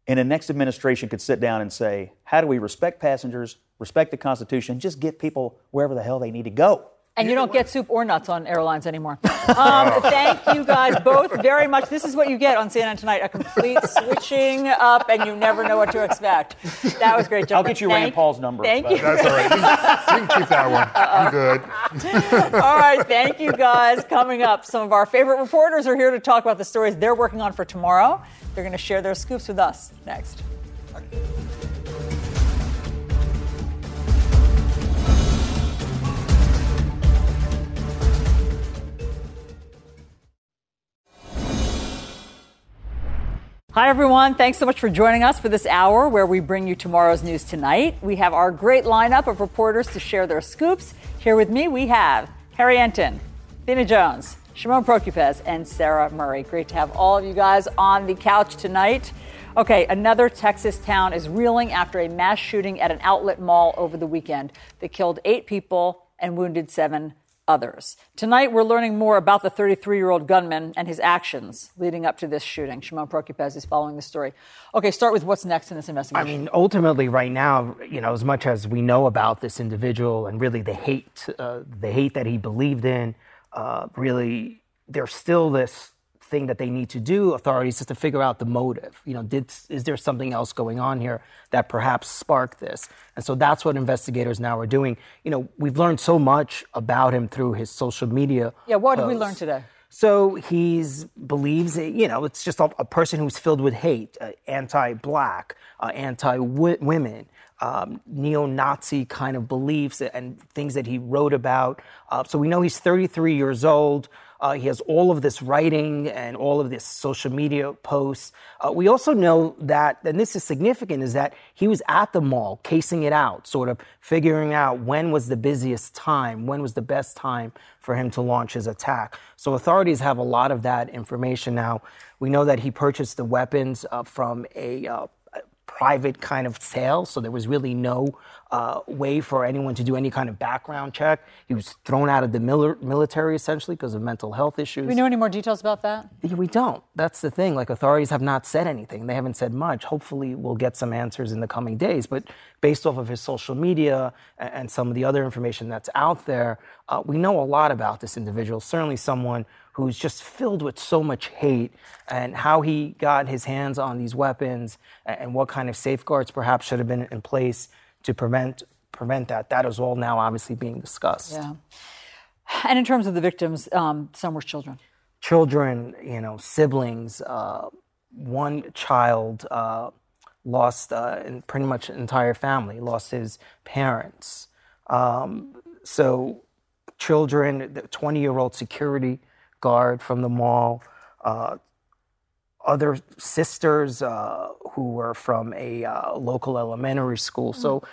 in the next administration could sit down and say, how do we respect passengers, respect the Constitution, just get people wherever the hell they need to go? And you don't get soup or nuts on airlines anymore. Um, thank you guys both very much. This is what you get on CNN tonight: a complete switching up, and you never know what to expect. That was great. I'll get you Rand Paul's number. Thank you. That's all right. You can, you can keep that one. I'm good. All right, thank you guys. Coming up, some of our favorite reporters are here to talk about the stories they're working on for tomorrow. They're going to share their scoops with us next. Hi, everyone. Thanks so much for joining us for this hour where we bring you tomorrow's news tonight. We have our great lineup of reporters to share their scoops. Here with me, we have Harry Enten, Thina Jones, Shimon Prokupecz, and Sarah Murray. Great to have all of you guys on the couch tonight. Okay, another Texas town is reeling after a mass shooting at an outlet mall over the weekend that killed eight people and wounded seven others. Tonight, we're learning more about the 33 year old gunman and his actions leading up to this shooting. Shimon Prokupecz is following the story. Okay, start with what's next in this investigation. I mean, ultimately, right now, you know, as much as we know about this individual and really the hate, uh, the hate that he believed in, uh, really, there's still this thing that they need to do, authorities, is to figure out the motive. You know, did is there something else going on here that perhaps sparked this? And so that's what investigators now are doing. You know, we've learned so much about him through his social media. yeah, what did we learn today? So he's believes, you know, it's just a, a person who's filled with hate, uh, anti-black, uh, anti-women, um, neo-Nazi kind of beliefs and things that he wrote about. Uh, so we know he's 33 years old. Uh, he has all of this writing and all of this social media posts. Uh, we also know that, and this is significant, is that he was at the mall casing it out, sort of figuring out when was the busiest time, when was the best time for him to launch his attack. So authorities have a lot of that information now. We know that he purchased the weapons uh, from a uh, private kind of sale, so there was really no uh, way for anyone to do any kind of background check. He was thrown out of the mil- military essentially because of mental health issues. Do we know any more details about that? We don't. That's the thing. Like authorities have not said anything. They haven't said much. Hopefully, we'll get some answers in the coming days. But based off of his social media and some of the other information that's out there, uh, we know a lot about this individual. Certainly, someone who's just filled with so much hate, and how he got his hands on these weapons, and what kind of safeguards perhaps should have been in place to prevent prevent that. That is all now obviously being discussed. Yeah. And in terms of the victims, um, some were children. children, you know, siblings. Uh, one child uh, lost uh, in pretty much entire family, lost his parents. Um, so, children, the 20 year old security guard from the mall, uh, other sisters uh, who were from a uh, local elementary school. So,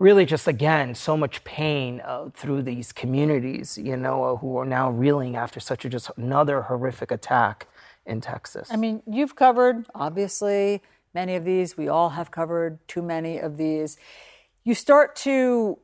really just again so much pain uh, through these communities you know uh, who are now reeling after such a just another horrific attack in texas I mean, you've covered, obviously, many of these. We all have covered too many of these. You start to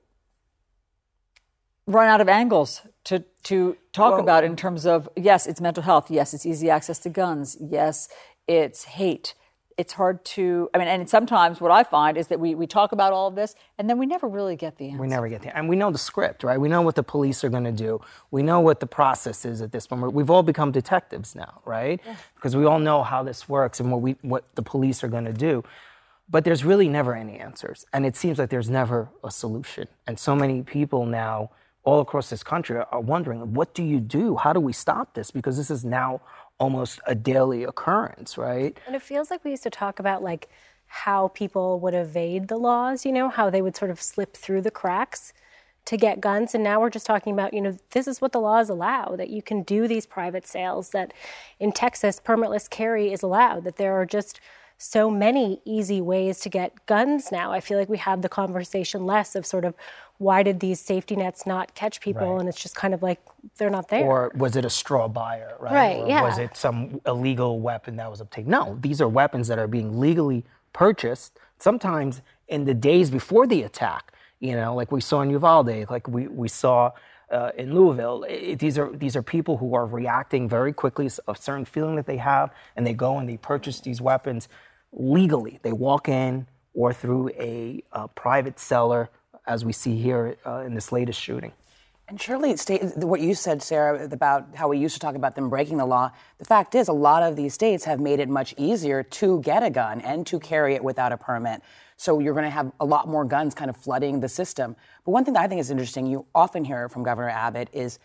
run out of angles to to talk well, about in terms of yes, it's mental health. Yes, it's easy access to guns. Yes, it's hate. It's hard to, I mean, and sometimes what I find is that we, we talk about all of this and then we never really get the answer. We never get the And we know the script, right? We know what the police are going to do. We know what the process is at this point. We've all become detectives now, right? Yeah. Because we all know how this works and what, we, what the police are going to do. But there's really never any answers. And it seems like there's never a solution. And so many people now all across this country are wondering, what do you do? How do we stop this? Because this is now almost a daily occurrence, right? And it feels like we used to talk about like how people would evade the laws, you know, how they would sort of slip through the cracks to get guns. And now we're just talking about, you know, this is what the laws allow that you can do these private sales, that in Texas, permitless carry is allowed, that there are just so many easy ways to get guns now. I feel like we have the conversation less of sort of why did these safety nets not catch people? Right. And it's just kind of like they're not there. Or was it a straw buyer, right? Right, or yeah. Was it some illegal weapon that was obtained? No, these are weapons that are being legally purchased, sometimes in the days before the attack, you know, like we saw in Uvalde, like we, we saw uh, in Louisville. It, these are these are people who are reacting very quickly, a certain feeling that they have, and they go and they purchase these weapons legally. They walk in or through a, a private seller as we see here uh, in this latest shooting. And surely, what you said, Sarah, about how we used to talk about them breaking the law. The fact is, a lot of these states have made it much easier to get a gun and to carry it without a permit. So you're going to have a lot more guns kind of flooding the system. But one thing that I think is interesting, you often hear from Governor Abbott, is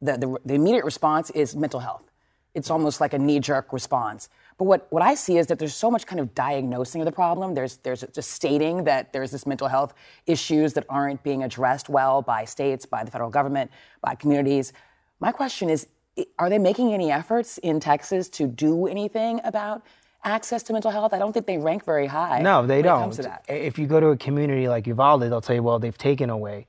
the, the, the immediate response is mental health. It's almost like a knee jerk response. But what, what I see is that there's so much kind of diagnosing of the problem. There's, there's just stating that there's this mental health issues that aren't being addressed well by states, by the federal government, by communities. My question is are they making any efforts in Texas to do anything about access to mental health? I don't think they rank very high. No, they don't. If you go to a community like Uvalde, they'll tell you, well, they've taken away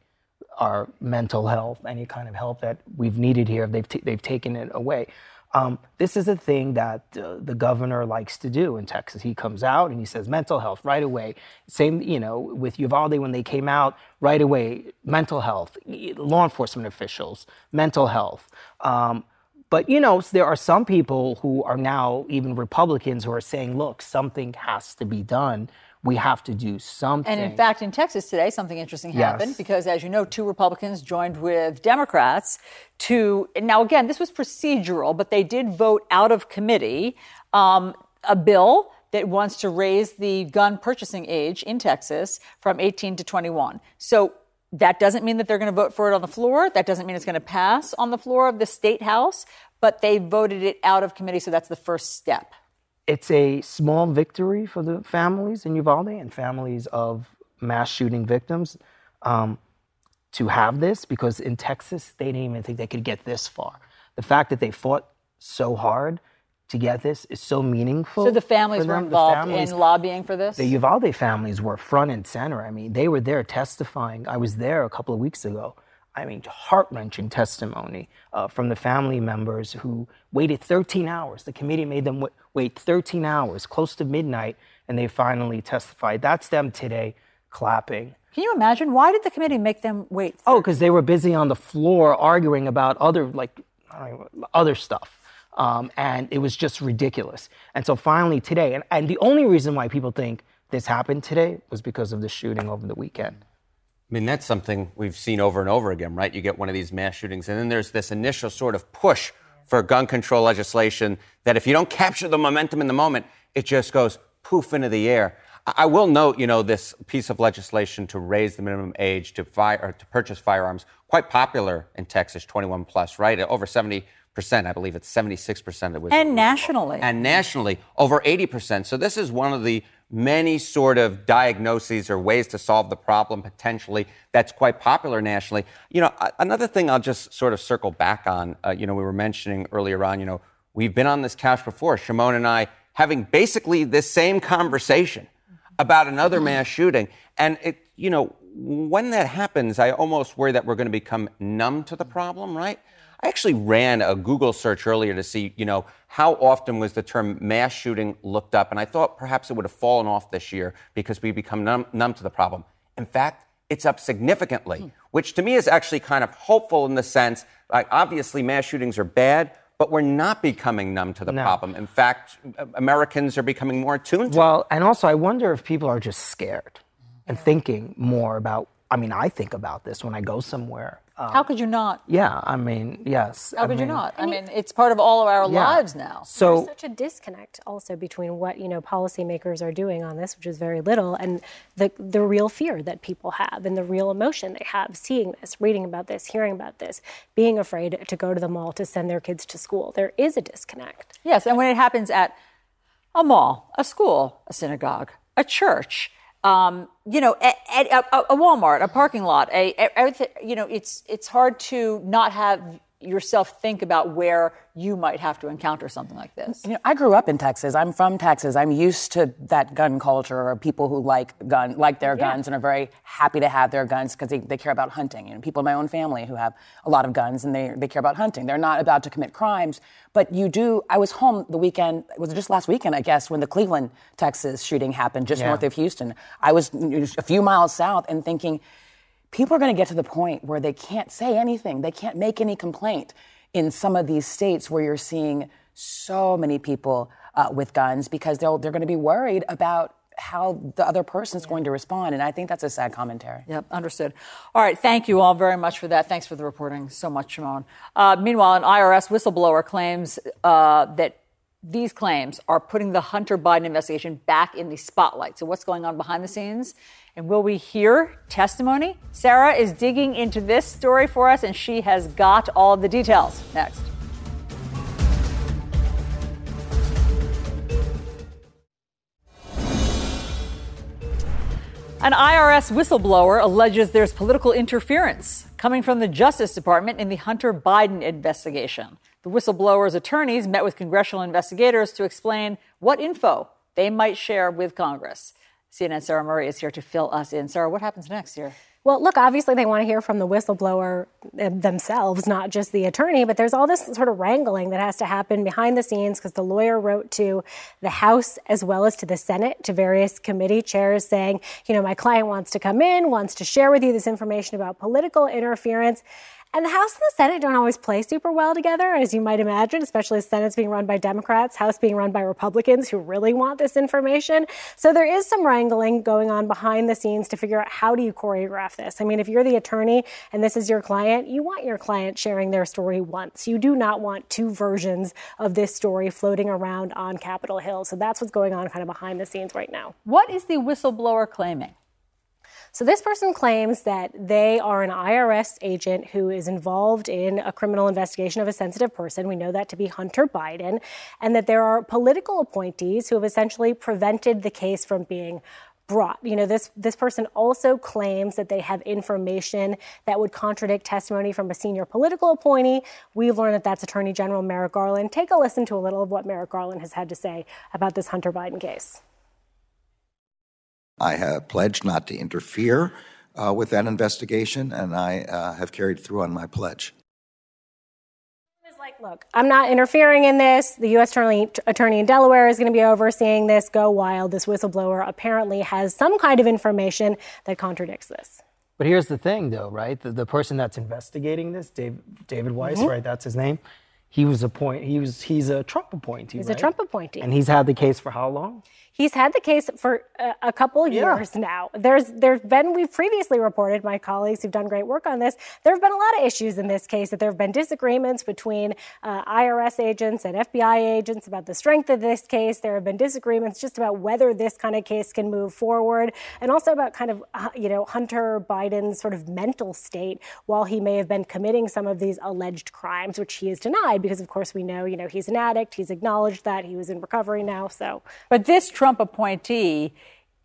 our mental health, any kind of help that we've needed here, they've, t- they've taken it away. Um, this is a thing that uh, the governor likes to do in Texas. He comes out and he says mental health right away. Same, you know, with Uvalde when they came out right away, mental health, law enforcement officials, mental health. Um, but you know, there are some people who are now even Republicans who are saying, look, something has to be done we have to do something. And in fact, in Texas today, something interesting happened yes. because, as you know, two Republicans joined with Democrats to. Now, again, this was procedural, but they did vote out of committee um, a bill that wants to raise the gun purchasing age in Texas from 18 to 21. So that doesn't mean that they're going to vote for it on the floor. That doesn't mean it's going to pass on the floor of the state house, but they voted it out of committee, so that's the first step it's a small victory for the families in Uvalde and families of mass shooting victims um, to have this because in Texas, they didn't even think they could get this far. The fact that they fought so hard to get this is so meaningful. So the families were involved families, in lobbying for this? The Uvalde families were front and center. I mean, they were there testifying. I was there a couple of weeks ago I mean, heart wrenching testimony uh, from the family members who waited 13 hours. The committee made them w- wait 13 hours, close to midnight, and they finally testified. That's them today clapping. Can you imagine? Why did the committee make them wait? 13? Oh, because they were busy on the floor arguing about other, like, know, other stuff. Um, and it was just ridiculous. And so finally today, and, and the only reason why people think this happened today was because of the shooting over the weekend. I mean, that's something we've seen over and over again, right? You get one of these mass shootings, and then there's this initial sort of push for gun control legislation that if you don't capture the momentum in the moment, it just goes poof into the air. I will note, you know, this piece of legislation to raise the minimum age to fire to purchase firearms quite popular in Texas, 21 plus, right? Over 70 percent, I believe it's 76 percent. of was And nationally. And nationally, over 80 percent. So this is one of the many sort of diagnoses or ways to solve the problem potentially that's quite popular nationally. You know, another thing I'll just sort of circle back on, uh, you know, we were mentioning earlier on, you know, we've been on this couch before, Shimon and I, having basically this same conversation about another mass shooting. And it, you know, when that happens, I almost worry that we're going to become numb to the problem, right? I actually ran a Google search earlier to see, you know, how often was the term mass shooting looked up, and I thought perhaps it would have fallen off this year because we become numb, numb to the problem. In fact, it's up significantly. Hmm. which to me is actually kind of hopeful in the sense, like, obviously mass shootings are bad, but we're not becoming numb to the No. problem. In fact, uh, Americans are becoming more attuned to Well, and also I wonder if people are just scared and thinking more about. I mean, I think about this when I go somewhere. Um, How could you not? Yeah, I mean, yes. How I could you not? I mean, it's part of all of our Yeah. lives now. So There's such a disconnect also between what you know policymakers are doing on this, which is very little, and the the real fear that people have and the real emotion they have seeing this, reading about this, hearing about this, being afraid to go to the mall to send their kids to school. There is a disconnect. Yes, and when it happens at a mall, a school, a synagogue, a church, um, you know, at, at a, a Walmart, a parking lot, a, a- everything, you know, it's it's hard to not have yourself think about where you might have to encounter something like this. You know, I grew up in Texas. I'm from Texas. I'm used to that gun culture or people who like gun, like their Yeah. guns and are very happy to have their guns because they, they care about hunting. You know, people in my own family who have a lot of guns and they, they care about hunting. They're not about to commit crimes, but you do. I was home the weekend, it was it just last weekend, I guess, when the Cleveland, Texas shooting happened just Yeah. north of Houston. I was a few miles south and thinking, people are going to get to the point where they can't say anything, they can't make any complaint in some of these states where you're seeing so many people uh, with guns because they'll, they're going to be worried about how the other person's going to respond. And I think that's a sad commentary. Yep, understood. All right, thank you all very much for that. Thanks for the reporting so much, Shimon. Uh, meanwhile, an IRS whistleblower claims uh, that these claims are putting the Hunter Biden investigation back in the spotlight. So, what's going on behind the scenes? And will we hear testimony? Sarah is digging into this story for us, and she has got all the details. Next. An IRS whistleblower alleges there's political interference coming from the Justice Department in the Hunter Biden investigation. The whistleblower's attorneys met with congressional investigators to explain what info they might share with Congress. CNN Sarah Murray is here to fill us in. Sarah, what happens next here? Well, look, obviously they want to hear from the whistleblower themselves, not just the attorney, but there's all this sort of wrangling that has to happen behind the scenes because the lawyer wrote to the House as well as to the Senate, to various committee chairs saying, you know, my client wants to come in, wants to share with you this information about political interference. And the House and the Senate don't always play super well together, as you might imagine, especially the Senate's being run by Democrats, House being run by Republicans who really want this information. So there is some wrangling going on behind the scenes to figure out how do you choreograph this. I mean, if you're the attorney and this is your client, you want your client sharing their story once. You do not want two versions of this story floating around on Capitol Hill. So that's what's going on kind of behind the scenes right now. What is the whistleblower claiming? So this person claims that they are an IRS agent who is involved in a criminal investigation of a sensitive person. We know that to be Hunter Biden, and that there are political appointees who have essentially prevented the case from being brought. You know, this this person also claims that they have information that would contradict testimony from a senior political appointee. We've learned that that's Attorney General Merrick Garland. Take a listen to a little of what Merrick Garland has had to say about this Hunter Biden case. I have pledged not to interfere uh, with that investigation, and I uh, have carried through on my pledge. Like, look, I'm not interfering in this. The U.S. Attorney, attorney in Delaware is going to be overseeing this. Go wild. This whistleblower apparently has some kind of information that contradicts this. But here's the thing, though, right? The, the person that's investigating this, Dave, David Weiss, Mhm. right? That's his name. He was appoint. He was. He's a Trump appointee. He's a? Trump appointee. And he's had the case for how long? He's had the case for a, a couple Yeah. years now. There's there's been we've previously reported my colleagues who've done great work on this. There have been a lot of issues in this case that there have been disagreements between uh, IRS agents and FBI agents about the strength of this case. There have been disagreements just about whether this kind of case can move forward, and also about kind of uh, you know Hunter Biden's sort of mental state while he may have been committing some of these alleged crimes, which he has denied because of course we know you know he's an addict. He's acknowledged that he was in recovery now. So, But this Trump appointee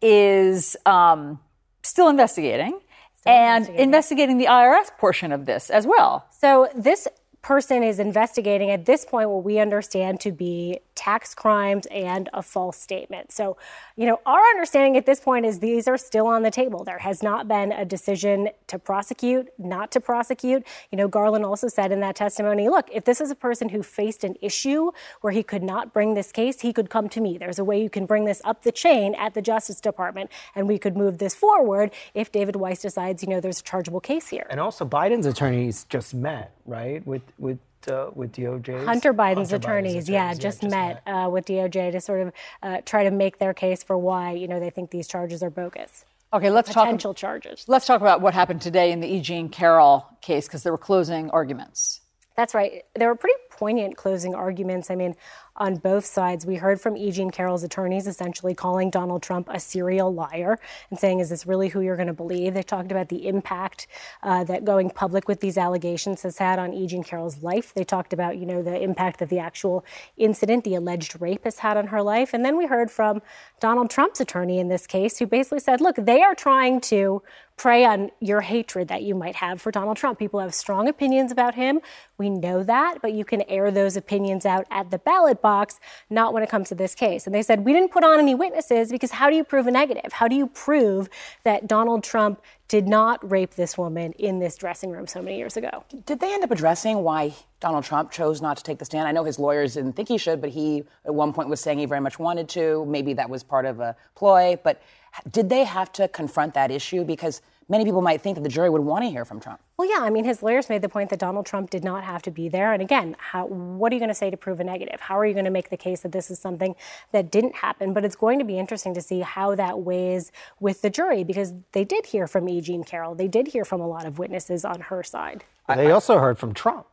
is um, still investigating and investigating. the IRS portion of this as well. So this person is investigating at this point what we understand to be tax crimes and a false statement. So, you know, our understanding at this point is these are still on the table. There has not been a decision to prosecute, not to prosecute. You know, Garland also said in that testimony, look, if this is a person who faced an issue where he could not bring this case, he could come to me. There's a way you can bring this up the chain at the Justice Department, and we could move this forward if David Weiss decides, you know, there's a chargeable case here. And also, Biden's attorneys just met, right, with with uh, with DOJ. Hunter Biden's Hunter attorneys, Biden's yeah, just, yeah, just met, met. Uh, with DOJ to sort of uh, try to make their case for why you know they think these charges are bogus. Okay, let's potential talk potential charges. Let's talk about what happened today in the E. Jean Carroll case because there were closing arguments. That's right. There were pretty poignant closing arguments. I mean, on both sides. We heard from E. Jean Carroll's attorneys essentially calling Donald Trump a serial liar and saying, is this really who you're going to believe? They talked about the impact uh, that going public with these allegations has had on E. Jean Carroll's life. They talked about, you know, the impact that the actual incident, the alleged rape, has had on her life. And then we heard from Donald Trump's attorney in this case, who basically said, look, they are trying to prey on your hatred that you might have for Donald Trump. People have strong opinions about him. We know that, but you can air those opinions out at the ballot box, not when it comes to this case. And they said, we didn't put on any witnesses because how do you prove a negative? How do you prove that Donald Trump did not rape this woman in this dressing room so many years ago? Did they end up addressing why Donald Trump chose not to take the stand? I know his lawyers didn't think he should, but he at one point was saying he very much wanted to. Maybe that was part of a ploy. But did they have to confront that issue? Because many people might think that the jury would want to hear from Trump. Well, yeah, I mean, his lawyers made the point that Donald Trump did not have to be there. And again, how, what are you going to say to prove a negative? How are you going to make the case that this is something that didn't happen? But it's going to be interesting to see how that weighs with the jury because they did hear from E. Jean Carroll. They did hear from a lot of witnesses on her side. They also heard from Trump.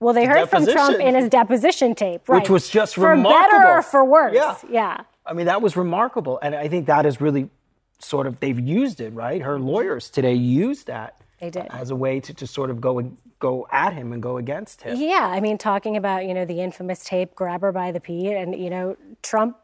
Well, they heard deposition. from Trump in his deposition tape, right? Which was just for remarkable. For better or for worse. Yeah. yeah. I mean, that was remarkable. And I think that is really sort of they've used it, right? Her lawyers today used that. They did. As a way to, to sort of go and go at him and go against him. Yeah, I mean, talking about, you know, the infamous tape, grab her by the pee, and, you know, Trump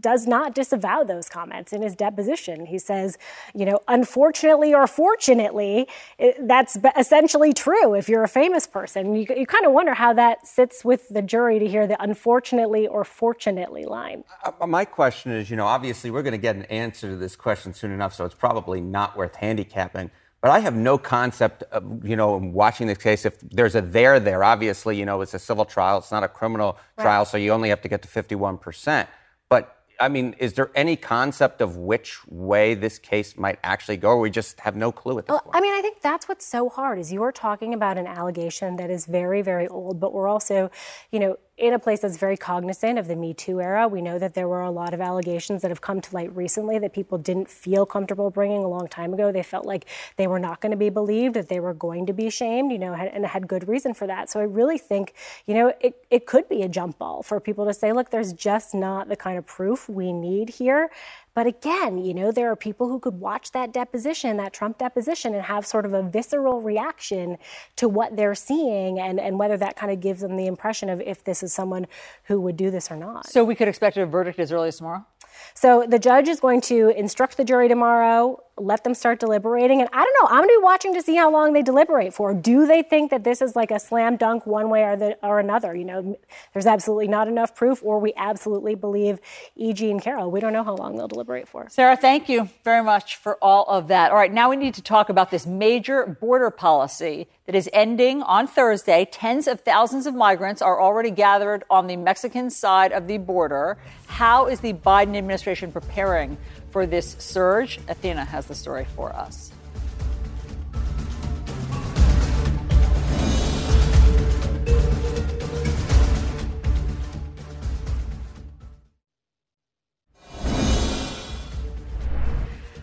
does not disavow those comments in his deposition. He says, you know, unfortunately or fortunately, it, that's essentially true if you're a famous person. You, you kind of wonder how that sits with the jury to hear the unfortunately or fortunately line. Uh, my question is, you know, obviously we're going to get an answer to this question soon enough, so it's probably not worth handicapping. But I have no concept of, you know, watching this case, if there's a there there, obviously, you know, it's a civil trial, it's not a criminal right. trial, so you only have to get to 51%. But I mean, is there any concept of which way this case might actually go, or we just have no clue at this well, point? I mean, I think that's what's so hard is you are talking about an allegation that is very, very old, but we're also, you know, in a place that's very cognizant of the Me Too era. We know that there were a lot of allegations that have come to light recently that people didn't feel comfortable bringing a long time ago. They felt like they were not going to be believed, that they were going to be shamed, you know, and had good reason for that. So I really think, you know, it, it could be a jump ball for people to say, look, there's just not the kind of proof we need here. But again, you know, there are people who could watch that deposition, that Trump deposition, and have sort of a visceral reaction to what they're seeing and, and whether that kind of gives them the impression of if this is someone who would do this or not. So we could expect a verdict as early as tomorrow? So the judge is going to instruct the jury tomorrow, let them start deliberating. And I don't know, I'm going to be watching to see how long they deliberate for. Do they think that this is like a slam dunk one way or, the, or another? You know, there's absolutely not enough proof, or we absolutely believe E. Jean Carroll. We don't know how long they'll deliberate for. Sarah, thank you very much for all of that. All right, now we need to talk about this major border policy that is ending on Thursday. Tens of thousands of migrants are already gathered on the Mexican side of the border. How is the Biden administration preparing for this surge? Athena has the story for us.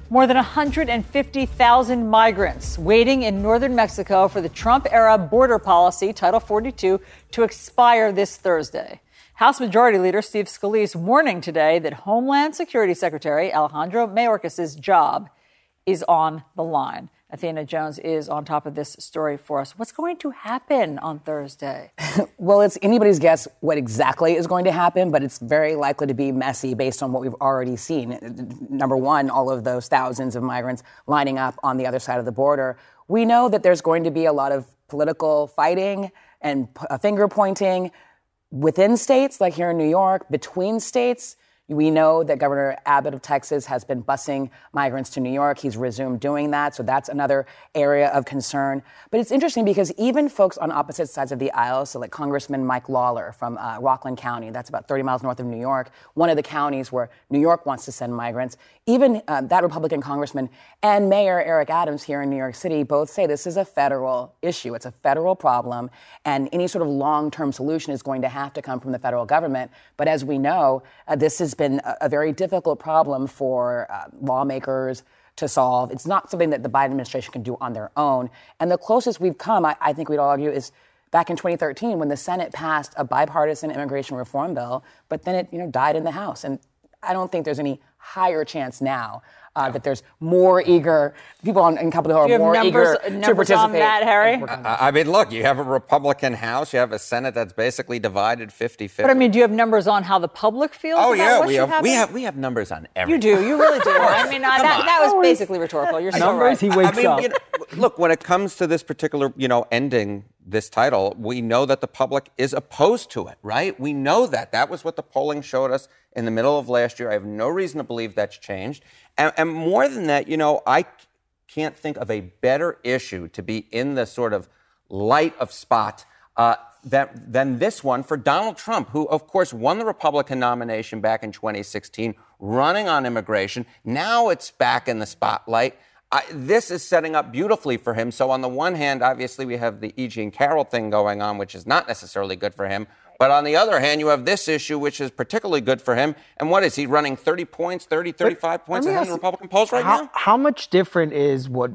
More than 150,000 migrants waiting in northern Mexico for the Trump era border policy, Title 42, to expire this Thursday. House Majority Leader Steve Scalise warning today that Homeland Security Secretary Alejandro Mayorkas' job is on the line. Athena Jones is on top of this story for us. What's going to happen on Thursday? well, it's anybody's guess what exactly is going to happen, but it's very likely to be messy based on what we've already seen. Number one, all of those thousands of migrants lining up on the other side of the border. We know that there's going to be a lot of political fighting and uh, finger pointing within states, like here in New York, between states, we know that Governor Abbott of Texas has been busing migrants to New York. He's resumed doing that. So that's another area of concern. But it's interesting because even folks on opposite sides of the aisle, so like Congressman Mike Lawler from uh, Rockland County, that's about 30 miles north of New York, one of the counties where New York wants to send migrants, even uh, that Republican congressman and Mayor Eric Adams here in New York City both say this is a federal issue. It's a federal problem, and any sort of long term solution is going to have to come from the federal government. But as we know, uh, this has been a, a, very difficult problem for uh, lawmakers to solve. It's not something that the Biden administration can do on their own. And the closest we've come, I, I think we'd all argue, is back in 2013 when the Senate passed a bipartisan immigration reform bill, but then it you know died in the House. And I don't think there's any higher chance now uh, that there's more eager people on, in Capitol Hill are more numbers, eager numbers to participate. on that, Harry? I, I mean, look, you have a Republican House, you have a Senate that's basically divided 50-50. But I mean, do you have numbers on how the public feels? oh about yeah, what we have happen? we have we have numbers on everything. You do. You really do. I mean, I, that, that was basically rhetorical. You're so right. I mean, you know, look, when it comes to this particular, you know, ending this title, we know that the public is opposed to it, right? We know that. That was what the polling showed us in the middle of last year. I have no reason to believe that's changed. And, and more than that, you know, I can't think of a better issue to be in the sort of light of spot uh, than, than this one for Donald Trump, who, of course, won the Republican nomination back in 2016, running on immigration. Now it's back in the spotlight. I, this is setting up beautifully for him. So, on the one hand, obviously, we have the E. Jean Carroll thing going on, which is not necessarily good for him. But on the other hand, you have this issue, which is particularly good for him. And what is he running 30 points, 30, 35 points ahead in the Republican polls right how, now? How much different is what,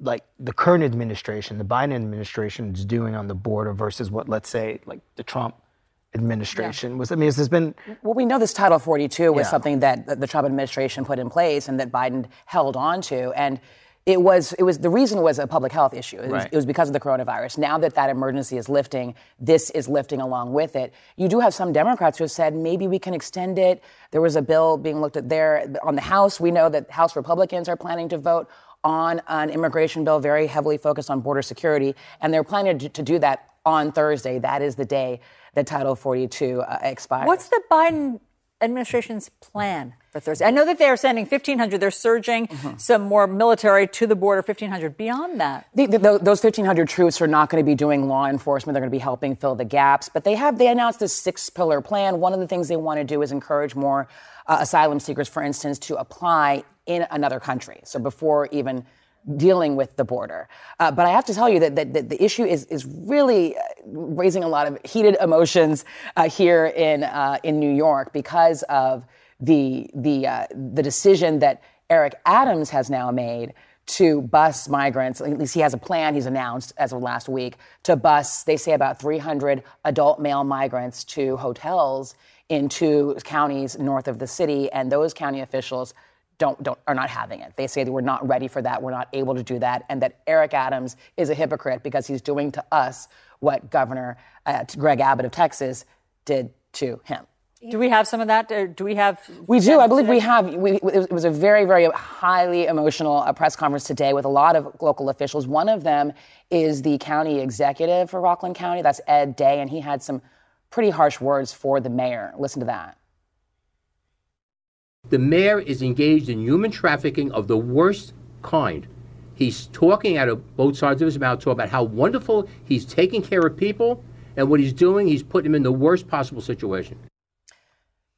like, the current administration, the Biden administration, is doing on the border versus what, let's say, like the Trump administration was? I mean, there's been Well, we know this Title 42 was Yeah. something that the- the Trump administration put in place and that Biden held on to. And it was, it was the reason was a public health issue. It, was, Right. it was because of the coronavirus. Now that that emergency is lifting, this is lifting along with it. You do have some Democrats who have said maybe we can extend it. There was a bill being looked at there on the House. We know that House Republicans are planning to vote on an immigration bill very heavily focused on border security, and they're planning to, to do that on Thursday. That is the day that Title 42 uh, expires. What's the Biden administration's plan for Thursday? I know that they are sending 1,500. They're surging Mm-hmm. some more military to the border. 1,500. Beyond that, The, the, tho- those 1,500 troops are not going to be doing law enforcement. They're going to be helping fill the gaps. But they have they announced this six pillar plan. One of the things they want to do is encourage more uh, asylum seekers, for instance, to apply in another country. So before even dealing with the border. Uh, but I have to tell you that, that, that the issue is is really uh, raising a lot of heated emotions uh, here in uh, in New York because of the the uh, the decision that Eric Adams has now made to bus migrants. At least he has a plan he's announced as of last week to bus, they say, about 300 adult male migrants to hotels in two counties north of the city. And those county officials don't, don't are not having it. They say that we're not ready for that, we're not able to do that, and that Eric Adams is a hypocrite because he's doing to us what Governor uh, Greg Abbott of Texas did to him. do we have some of that? Do we have? We do. I believe we have. We, it was a very, very highly emotional uh, press conference today with a lot of local officials. One of them is the county executive for Rockland County. That's Ed Day, and he had some pretty harsh words for the mayor. Listen to that. The mayor is engaged in human trafficking of the worst kind. He's talking out of both sides of his mouth, about how wonderful he's taking care of people, and what he's doing, he's putting them in the worst possible situation.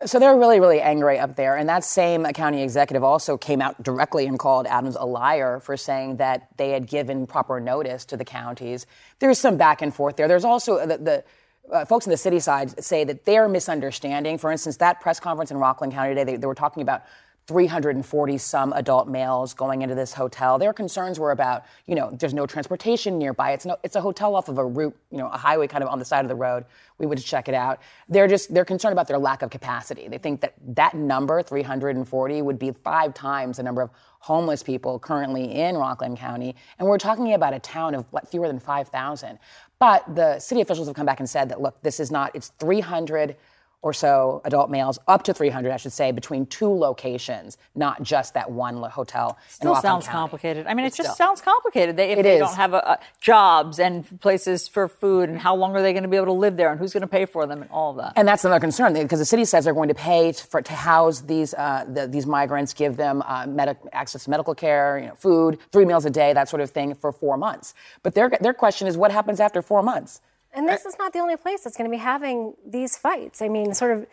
So they're really, really angry up there. And that same county executive also came out directly and called Adams a liar for saying that they had given proper notice to the counties. There's some back and forth there. There's also the, the uh, folks on the city side say that they're misunderstanding. For instance, that press conference in Rockland County today, they, they were talking about 340 some adult males going into this hotel. Their concerns were about, you know, there's no transportation nearby. It's no, it's a hotel off of a route, you know, a highway kind of on the side of the road. We would check it out. They're just they're concerned about their lack of capacity. They think that that number 340 would be five times the number of homeless people currently in Rockland County, and we're talking about a town of what, fewer than 5,000. But the city officials have come back and said that look, this is not. It's 300 or so adult males, up to 300, I should say, between two locations, not just that one hotel. Still sounds County. complicated. I mean, it Still. just sounds complicated. They, if It they is. don't have a, a jobs and places for food, and how long are they going to be able to live there, and who's going to pay for them, and all of that. And that's another concern because the city says they're going to pay for, to house these uh, the, these migrants, give them uh, medic, access to medical care, you know, food, three meals a day, that sort of thing for four months. But their their question is, what happens after four months? And this is not the only place that's going to be having these fights. I mean, sort of,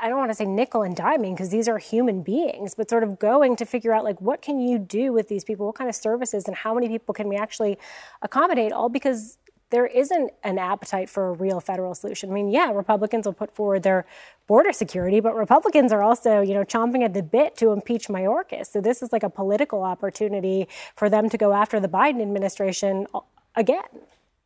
I don't want to say nickel and diming because these are human beings, but sort of going to figure out like what can you do with these people, what kind of services, and how many people can we actually accommodate? All because there isn't an appetite for a real federal solution. I mean, yeah, Republicans will put forward their border security, but Republicans are also, you know, chomping at the bit to impeach Mayorkas. So this is like a political opportunity for them to go after the Biden administration again.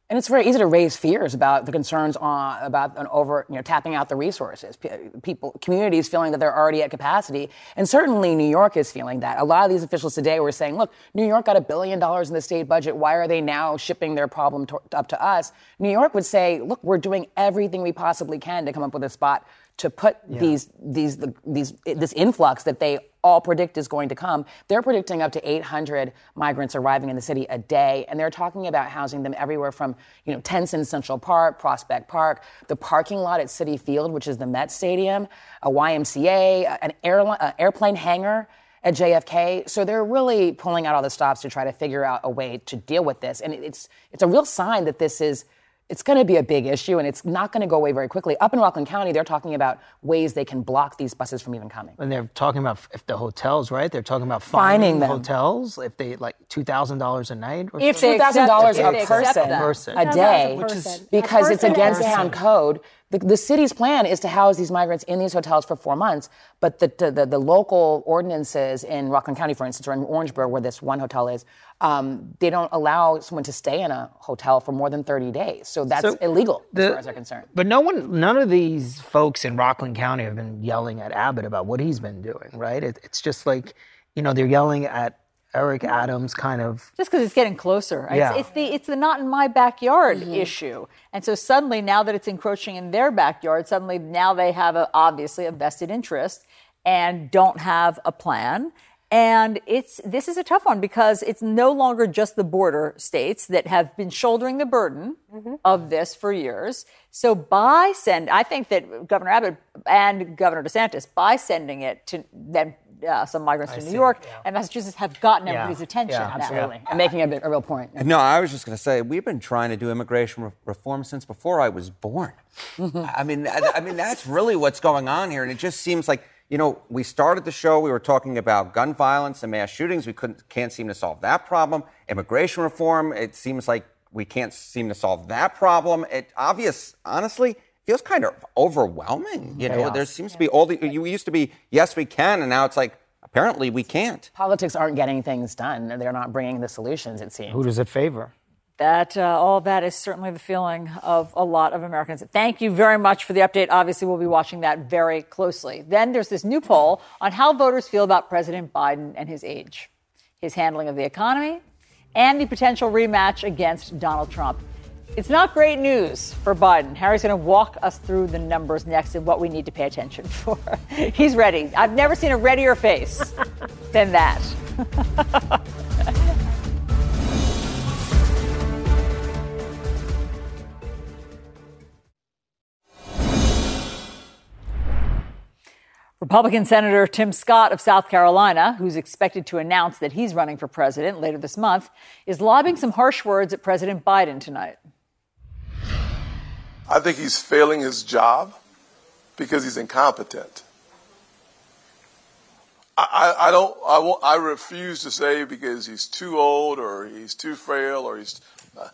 And it's very easy to raise fears about the concerns on, about an over, you know, tapping out the resources. People, communities feeling that they're already at capacity, and certainly New York is feeling that. A lot of these officials today were saying, "Look, New York got a billion dollars in the state budget. Why are they now shipping their problem to, up to us?" New York would say, "Look, we're doing everything we possibly can to come up with a spot to put these these the, these this influx that they all predict is going to come. They're predicting up to 800 migrants arriving in the city a day, and they're talking about housing them everywhere from you know tents in Central Park, Prospect Park, the parking lot at Citi Field, which is the Met Stadium, a YMCA, an airline, airplane hangar at JFK. So they're really pulling out all the stops to try to figure out a way to deal with this, and it's it's a real sign that this is it's going to be a big issue and it's not going to go away very quickly. Up in Rockland County, they're talking about ways they can block these buses from even coming. And they're talking about if the hotels, right? They're talking about Fining fining them. hotels if they like two thousand dollars a night. Or If two thousand dollars a person. Person. a day, Which is- because it's person. against Person. town code. The, the city's plan is to house these migrants in these hotels for four months, but the, the, the, the local ordinances in Rockland County, for instance, or in Orangeburg, where this one hotel is, um, they don't allow someone to stay in a hotel for more than 30 days. So that's So illegal as far as they're concerned. But no one, none of these folks in Rockland County have been yelling at Abbott about what he's been doing, right? It, it's just like, you know, they're yelling at Eric Adams, kind of. just because it's getting closer. Yeah. It's, it's the it's the not in my backyard mm-hmm. issue, and so suddenly now that it's encroaching in their backyard, suddenly now they have a, obviously a vested interest and don't have a plan. And it's this is a tough one because it's no longer just the border states that have been shouldering the burden mm-hmm. of this for years. So by send, I think that Governor Abbott and Governor DeSantis by sending it to then uh, some migrants to New York and Massachusetts have gotten everybody's attention. now. Absolutely. And making a, bit- a real point. No, I was just going to say we've been trying to do immigration re- reform since before I was born. I mean, I, I mean that's really what's going on here, and it just seems like you know we started the show. We were talking about gun violence and mass shootings. We couldn't can't seem to solve that problem. Immigration reform. It seems like we can't seem to solve that problem. It obvious, honestly. Feels kind of overwhelming, you know. Chaos. There seems to be all the. You used to be yes, we can, and now it's like apparently we can't. Politics aren't getting things done. They're not bringing the solutions, it seems. Who does it favor? That uh, all that is certainly the feeling of a lot of Americans. Thank you very much for the update. Obviously, we'll be watching that very closely. Then there's this new poll on how voters feel about President Biden and his age, his handling of the economy, and the potential rematch against Donald Trump. It's not great news for Biden. Harry's going to walk us through the numbers next and what we need to pay attention for. He's ready. I've never seen a readier face than that. Republican Senator Tim Scott of South Carolina, who's expected to announce that he's running for president later this month, is lobbing some harsh words at President Biden tonight. I think he's failing his job because he's incompetent. I, I, I don't. I won't. I refuse to say because he's too old or he's too frail or he's. Uh,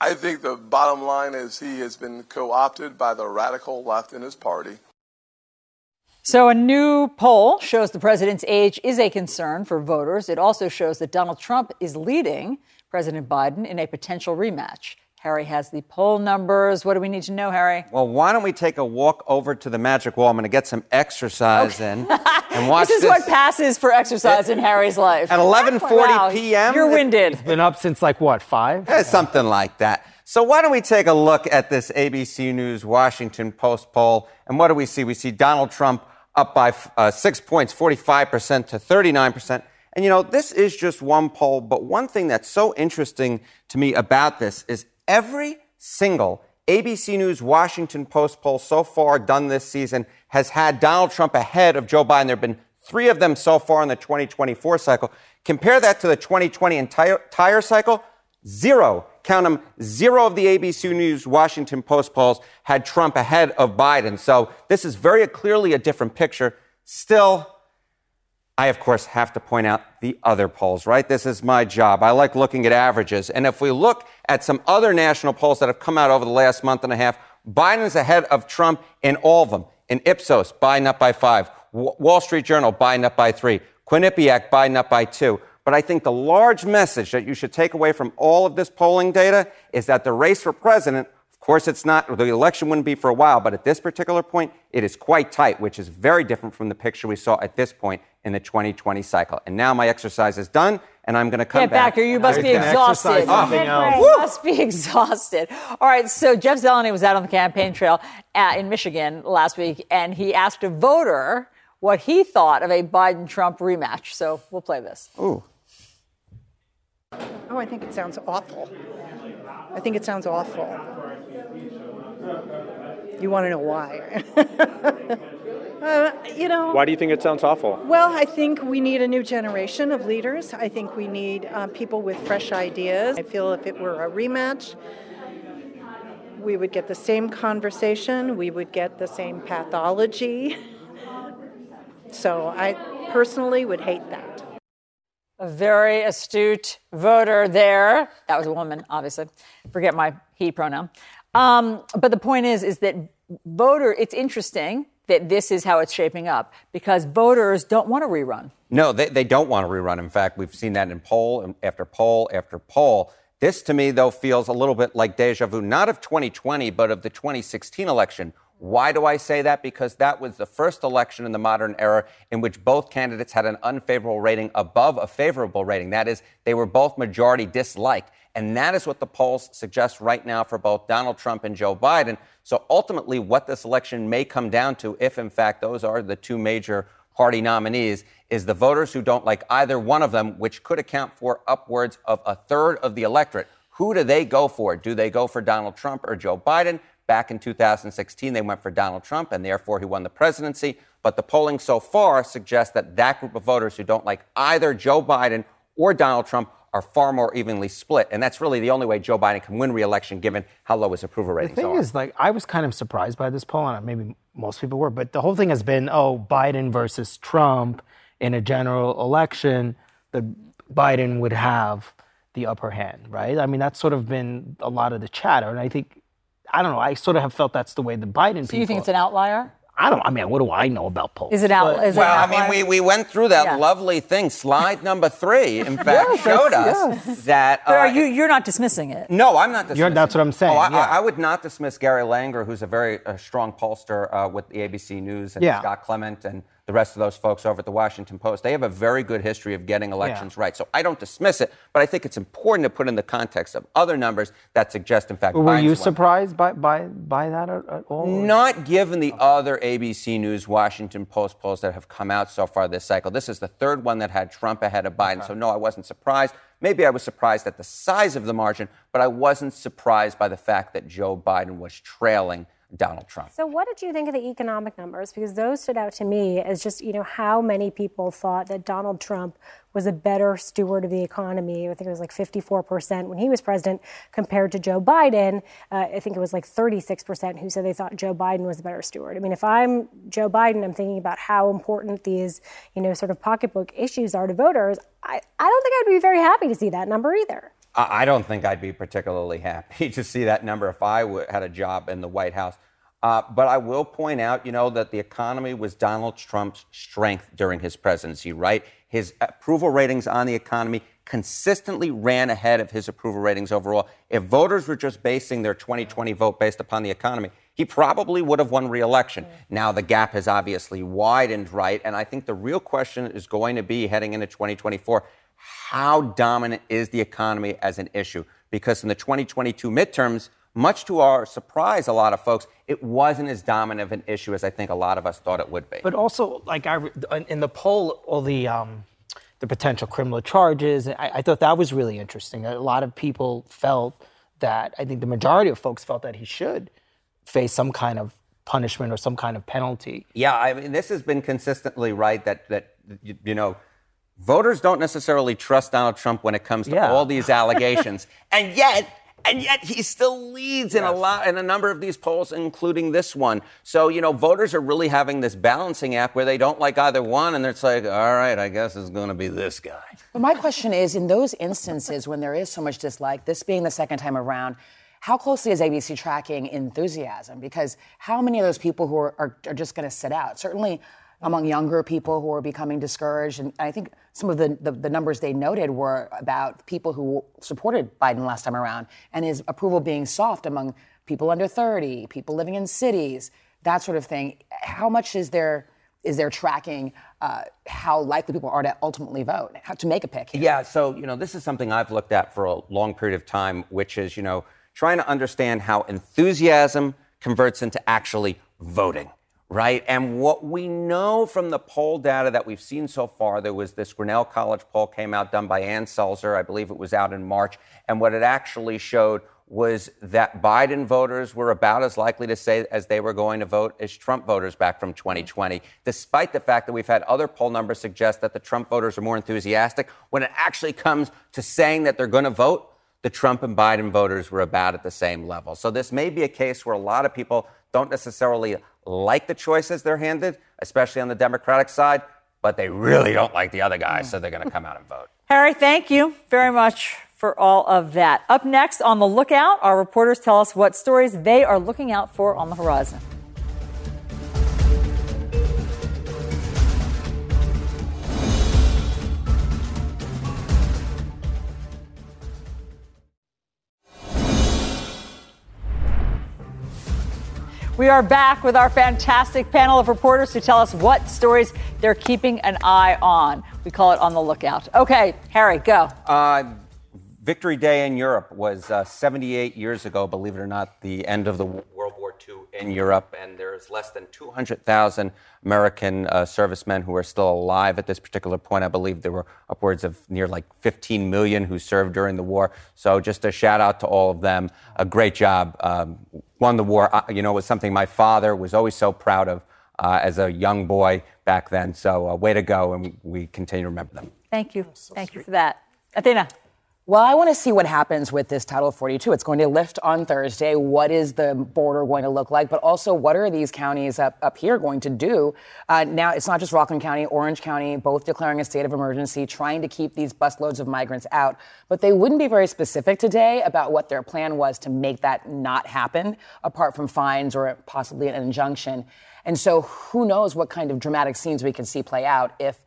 I think the bottom line is he has been co-opted by the radical left in his party. So, a new poll shows the president's age is a concern for voters. It also shows that Donald Trump is leading President Biden in a potential rematch. Harry has the poll numbers. What do we need to know, Harry? Well, why don't we take a walk over to the magic wall? I'm going to get some exercise in and watch this is what passes for exercise in Harry's life. At 11:40 Wow, p.m. You're winded. It's Been up since like what five? Eh, something like that. So why don't we take a look at this ABC News Washington Post poll? And what do we see? We see Donald Trump up by uh, six points, 45% to 39%. And you know, this is just one poll, but one thing that's so interesting to me about this is every single ABC News Washington Post poll so far done this season has had Donald Trump ahead of Joe Biden. There have been three of them so far in the 2024 cycle. Compare that to the 2020 entire, entire cycle. Zero, count them, zero of the ABC News Washington Post polls had Trump ahead of Biden. So this is very clearly a different picture. Still, I, of course, have to point out the other polls, right? This is my job. I like looking at averages. And if we look at some other national polls that have come out over the last month and a half, Biden's ahead of Trump in all of them. In Ipsos, Biden up by five. Wall Street Journal, Biden up by three. Quinnipiac, Biden up by two. But I think the large message that you should take away from all of this polling data is that the race for president, of course, it's not, the election wouldn't be for a while, but at this particular point, it is quite tight, which is very different from the picture we saw at this point in the 2020 cycle. And now my exercise is done, and I'm going to come Get back. here. You must be exhausted. You must be exhausted. All right. So Jeff Zeleny was out on the campaign trail at, in Michigan last week, and he asked a voter what he thought of a Biden-Trump rematch. So we'll play this. Ooh. Oh, I think it sounds awful. I think it sounds awful. You want to know why? uh, you know. Why do you think it sounds awful? Well, I think we need a new generation of leaders. I think we need uh, people with fresh ideas. I feel if it were a rematch, we would get the same conversation, we would get the same pathology. So I personally would hate that. A very astute voter there. That was a woman, obviously. Forget my he pronoun. Um, but the point is, is that voter. It's interesting that this is how it's shaping up because voters don't want to rerun. No, they, they don't want to rerun. In fact, we've seen that in poll after poll after poll. This, to me, though, feels a little bit like deja vu, not of 2020, but of the 2016 election, why do I say that? Because that was the first election in the modern era in which both candidates had an unfavorable rating above a favorable rating. That is, they were both majority disliked. And that is what the polls suggest right now for both Donald Trump and Joe Biden. So ultimately, what this election may come down to, if in fact those are the two major party nominees, is the voters who don't like either one of them, which could account for upwards of a third of the electorate. Who do they go for? Do they go for Donald Trump or Joe Biden? Back in 2016, they went for Donald Trump, and therefore he won the presidency. But the polling so far suggests that that group of voters who don't like either Joe Biden or Donald Trump are far more evenly split. And that's really the only way Joe Biden can win re-election, given how low his approval ratings are. The thing are. is, like, I was kind of surprised by this poll, and maybe most people were, but the whole thing has been, oh, Biden versus Trump in a general election, that Biden would have the upper hand, right? I mean, that's sort of been a lot of the chatter. And I think I don't know. I sort of have felt that's the way the Biden so people. you think it's an outlier? I don't. I mean, what do I know about polls? Is it out? But, is well, it I mean, we, we went through that yeah. lovely thing. Slide number three, in fact, yes, showed us yes. that. Uh, are you you're not dismissing it? No, I'm not dismissing. that's what I'm saying. Oh, I, yeah. I, I, would not dismiss Gary Langer, who's a very uh, strong pollster uh, with the ABC News, and yeah. Scott Clement, and the rest of those folks over at the Washington Post. They have a very good history of getting elections yeah. right. So I don't dismiss it, but I think it's important to put in the context of other numbers that suggest, in fact, were Biden's you won. surprised by, by, by that at all? Not given the other ABC News Washington Post polls that have come out so far this cycle. This is the third one that had Trump ahead of Biden. Okay. So no, I wasn't surprised. Maybe I was surprised at the size of the margin, but I wasn't surprised by the fact that Joe Biden was trailing Donald Trump. So, what did you think of the economic numbers? Because those stood out to me as just, you know, how many people thought that Donald Trump was a better steward of the economy. I think it was like 54% when he was president compared to Joe Biden. Uh, I think it was like 36% who said they thought Joe Biden was a better steward. I mean, if I'm Joe Biden, I'm thinking about how important these, you know, sort of pocketbook issues are to voters. I, I don't think I'd be very happy to see that number either. I don't think I'd be particularly happy to see that number if I had a job in the White House. Uh, but I will point out, you know, that the economy was Donald Trump's strength during his presidency, right? His approval ratings on the economy consistently ran ahead of his approval ratings overall. If voters were just basing their 2020 vote based upon the economy, he probably would have won re-election. Now the gap has obviously widened, right? And I think the real question is going to be heading into 2024, how dominant is the economy as an issue? because in the 2022 midterms, much to our surprise, a lot of folks, it wasn't as dominant of an issue as I think a lot of us thought it would be. But also, like I in the poll, all the um, the potential criminal charges, I, I thought that was really interesting. A lot of people felt that I think the majority of folks felt that he should face some kind of punishment or some kind of penalty. Yeah, I mean, this has been consistently right that that you, you know. Voters don't necessarily trust Donald Trump when it comes to Yeah. all these allegations, and yet, and yet, he still leads in a lot in a number of these polls, including this one. So you know, voters are really having this balancing act where they don't like either one, and it's like, all right, I guess it's going to be this guy. But my question is in those instances when there is so much dislike, this being the second time around, how closely is ABC tracking enthusiasm? Because how many of those people who are, are, are just going to sit out? Certainly among younger people who are becoming discouraged. And I think some of the, the, the numbers they noted were about people who supported Biden last time around and his approval being soft among people under 30, people living in cities, that sort of thing. How much is there? Is there tracking uh, how likely people are to ultimately vote, how to make a pick? Yeah, so, you know, this is something I've looked at for a long period of time, which is, you know, trying to understand how enthusiasm converts into actually voting, right? And what we know from the poll data that we've seen so far, there was this Grinnell College poll came out done by Ann Selzer, I believe it was out in March, and what it actually showed was that Biden voters were about as likely to say as they were going to vote as Trump voters back from mm-hmm. 2020, despite the fact that we've had other poll numbers suggest that the Trump voters are more enthusiastic. When it actually comes to saying that they're going to vote, the Trump and Biden voters were about at the same level. So this may be a case where a lot of people don't necessarily like the choices they're handed, especially on the Democratic side, but they really don't like the other guys, so they're going to come out and vote. Harry, thank you very much for all of that. Up next on the lookout, our reporters tell us what stories they are looking out for on the horizon. We are back with our fantastic panel of reporters to tell us what stories they're keeping an eye on. We call it On the Lookout. Okay, Harry, go. Uh, Victory Day in Europe was uh, 78 years ago, believe it or not, the end of the World War II in Europe, and there's less than 200,000 American uh, servicemen who are still alive at this particular point. I believe there were upwards of near like 15 million who served during the war. So just a shout out to all of them. A great job. Um, won the war. Uh, you know, it was something my father was always so proud of uh, as a young boy back then. So uh, way to go, and we continue to remember them. Thank you. Thank you for that. Athena. Well, I want to see what happens with this Title 42. It's going to lift on Thursday. What is the border going to look like? But also, what are these counties up, up here going to do? Uh, now, it's not just Rockland County, Orange County, both declaring a state of emergency, trying to keep these busloads of migrants out. But they wouldn't be very specific today about what their plan was to make that not happen, apart from fines or possibly an injunction. And so, who knows what kind of dramatic scenes we can see play out if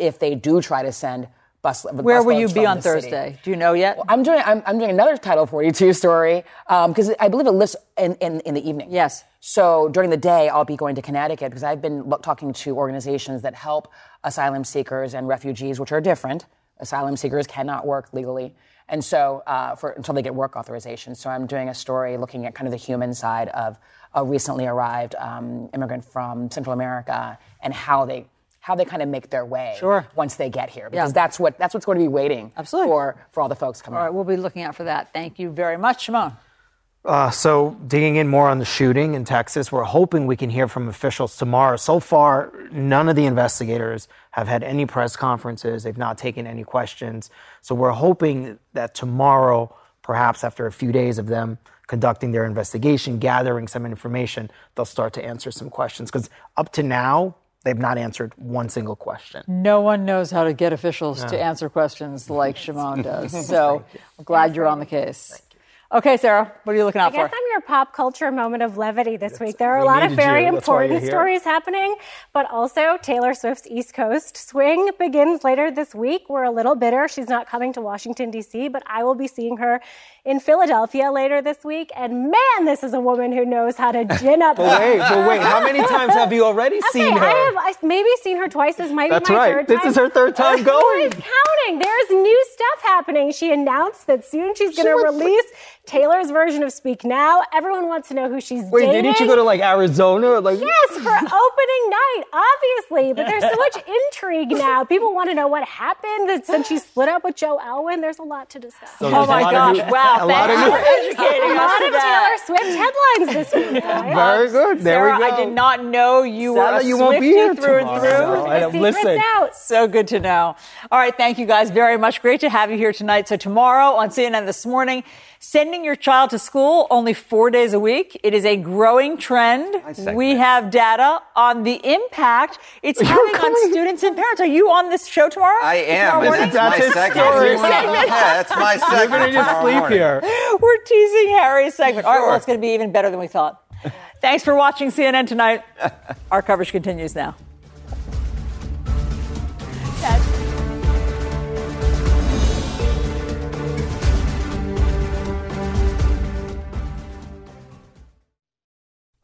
if they do try to send bus. Where will you be on the city. Thursday? Do you know yet? Well, I'm doing I'm, I'm doing another Title 42 story because I believe it lifts in, in, in the evening. Yes. So during the day, I'll be going to Connecticut because I've been talking to organizations that help asylum seekers and refugees, which are different. Asylum seekers cannot work legally, and so uh, for until they get work authorization. So I'm doing a story looking at kind of the human side of a recently arrived um, immigrant from Central America and how they how they kind of make their way Sure. once they get here because Yeah. that's what that's what's going to be waiting Absolutely. for for all the folks coming. All right, we'll be looking out for that. Thank you very much, Shimon. Uh, so, digging in more on the shooting in Texas, we're hoping we can hear from officials tomorrow. So far, none of the investigators have had any press conferences. They've not taken any questions. So, we're hoping that tomorrow, perhaps after a few days of them conducting their investigation, gathering some information, they'll start to answer some questions. Because up to now, they've not answered one single question. No one knows how to get officials to answer questions like Shimon does. So I'm glad you're on the case. Okay, Sarah, what are you looking I out for? I guess I'm your pop culture moment of levity this week. There are a lot of very you. That's why you're important stories happening, but also Taylor Swift's East Coast swing begins later this week. We're a little bitter. She's not coming to Washington, D.C., but I will be seeing her in Philadelphia later this week. And man, this is a woman who knows how to gin up. but wait, but wait, how many times have you already okay, seen her? I have I've maybe seen her twice. This might That's be my right. third This is her third time Who going. is counting? There's new stuff happening. She announced that soon she's going to went- release Taylor's version of Speak Now. Everyone wants to know who she's Wait, dating. didn't you go to like Arizona? Like Yes, for opening night, obviously. But there's so much intrigue now. People want to know what happened since she split up with Joe Alwyn. There's a lot to discuss. So Oh my gosh! of new- wow, a lot thank of you new- for educating a lot of. Taylor Swift headlines this week. guys. Very good. There Sarah, we go. I did not know you were Sarah, a you won't be Swiftie here through and tomorrow. through. I know. Secrets Listen. out. So good to know. All right, thank you guys very much. Great to have you here tonight. So tomorrow on CNN this morning, sending your child to school only four days a week. It is a growing trend. We have data on the impact it's You're having on students and parents. Are you on this show tomorrow? I am. Tomorrow and morning? That's, my That's his segment. story. Yeah, that's my segment. You're gonna just sleep morning. here. We're teasing Harry's segment. All right, well, it's going to be even better than we thought. Thanks for watching CNN tonight. Our coverage continues now.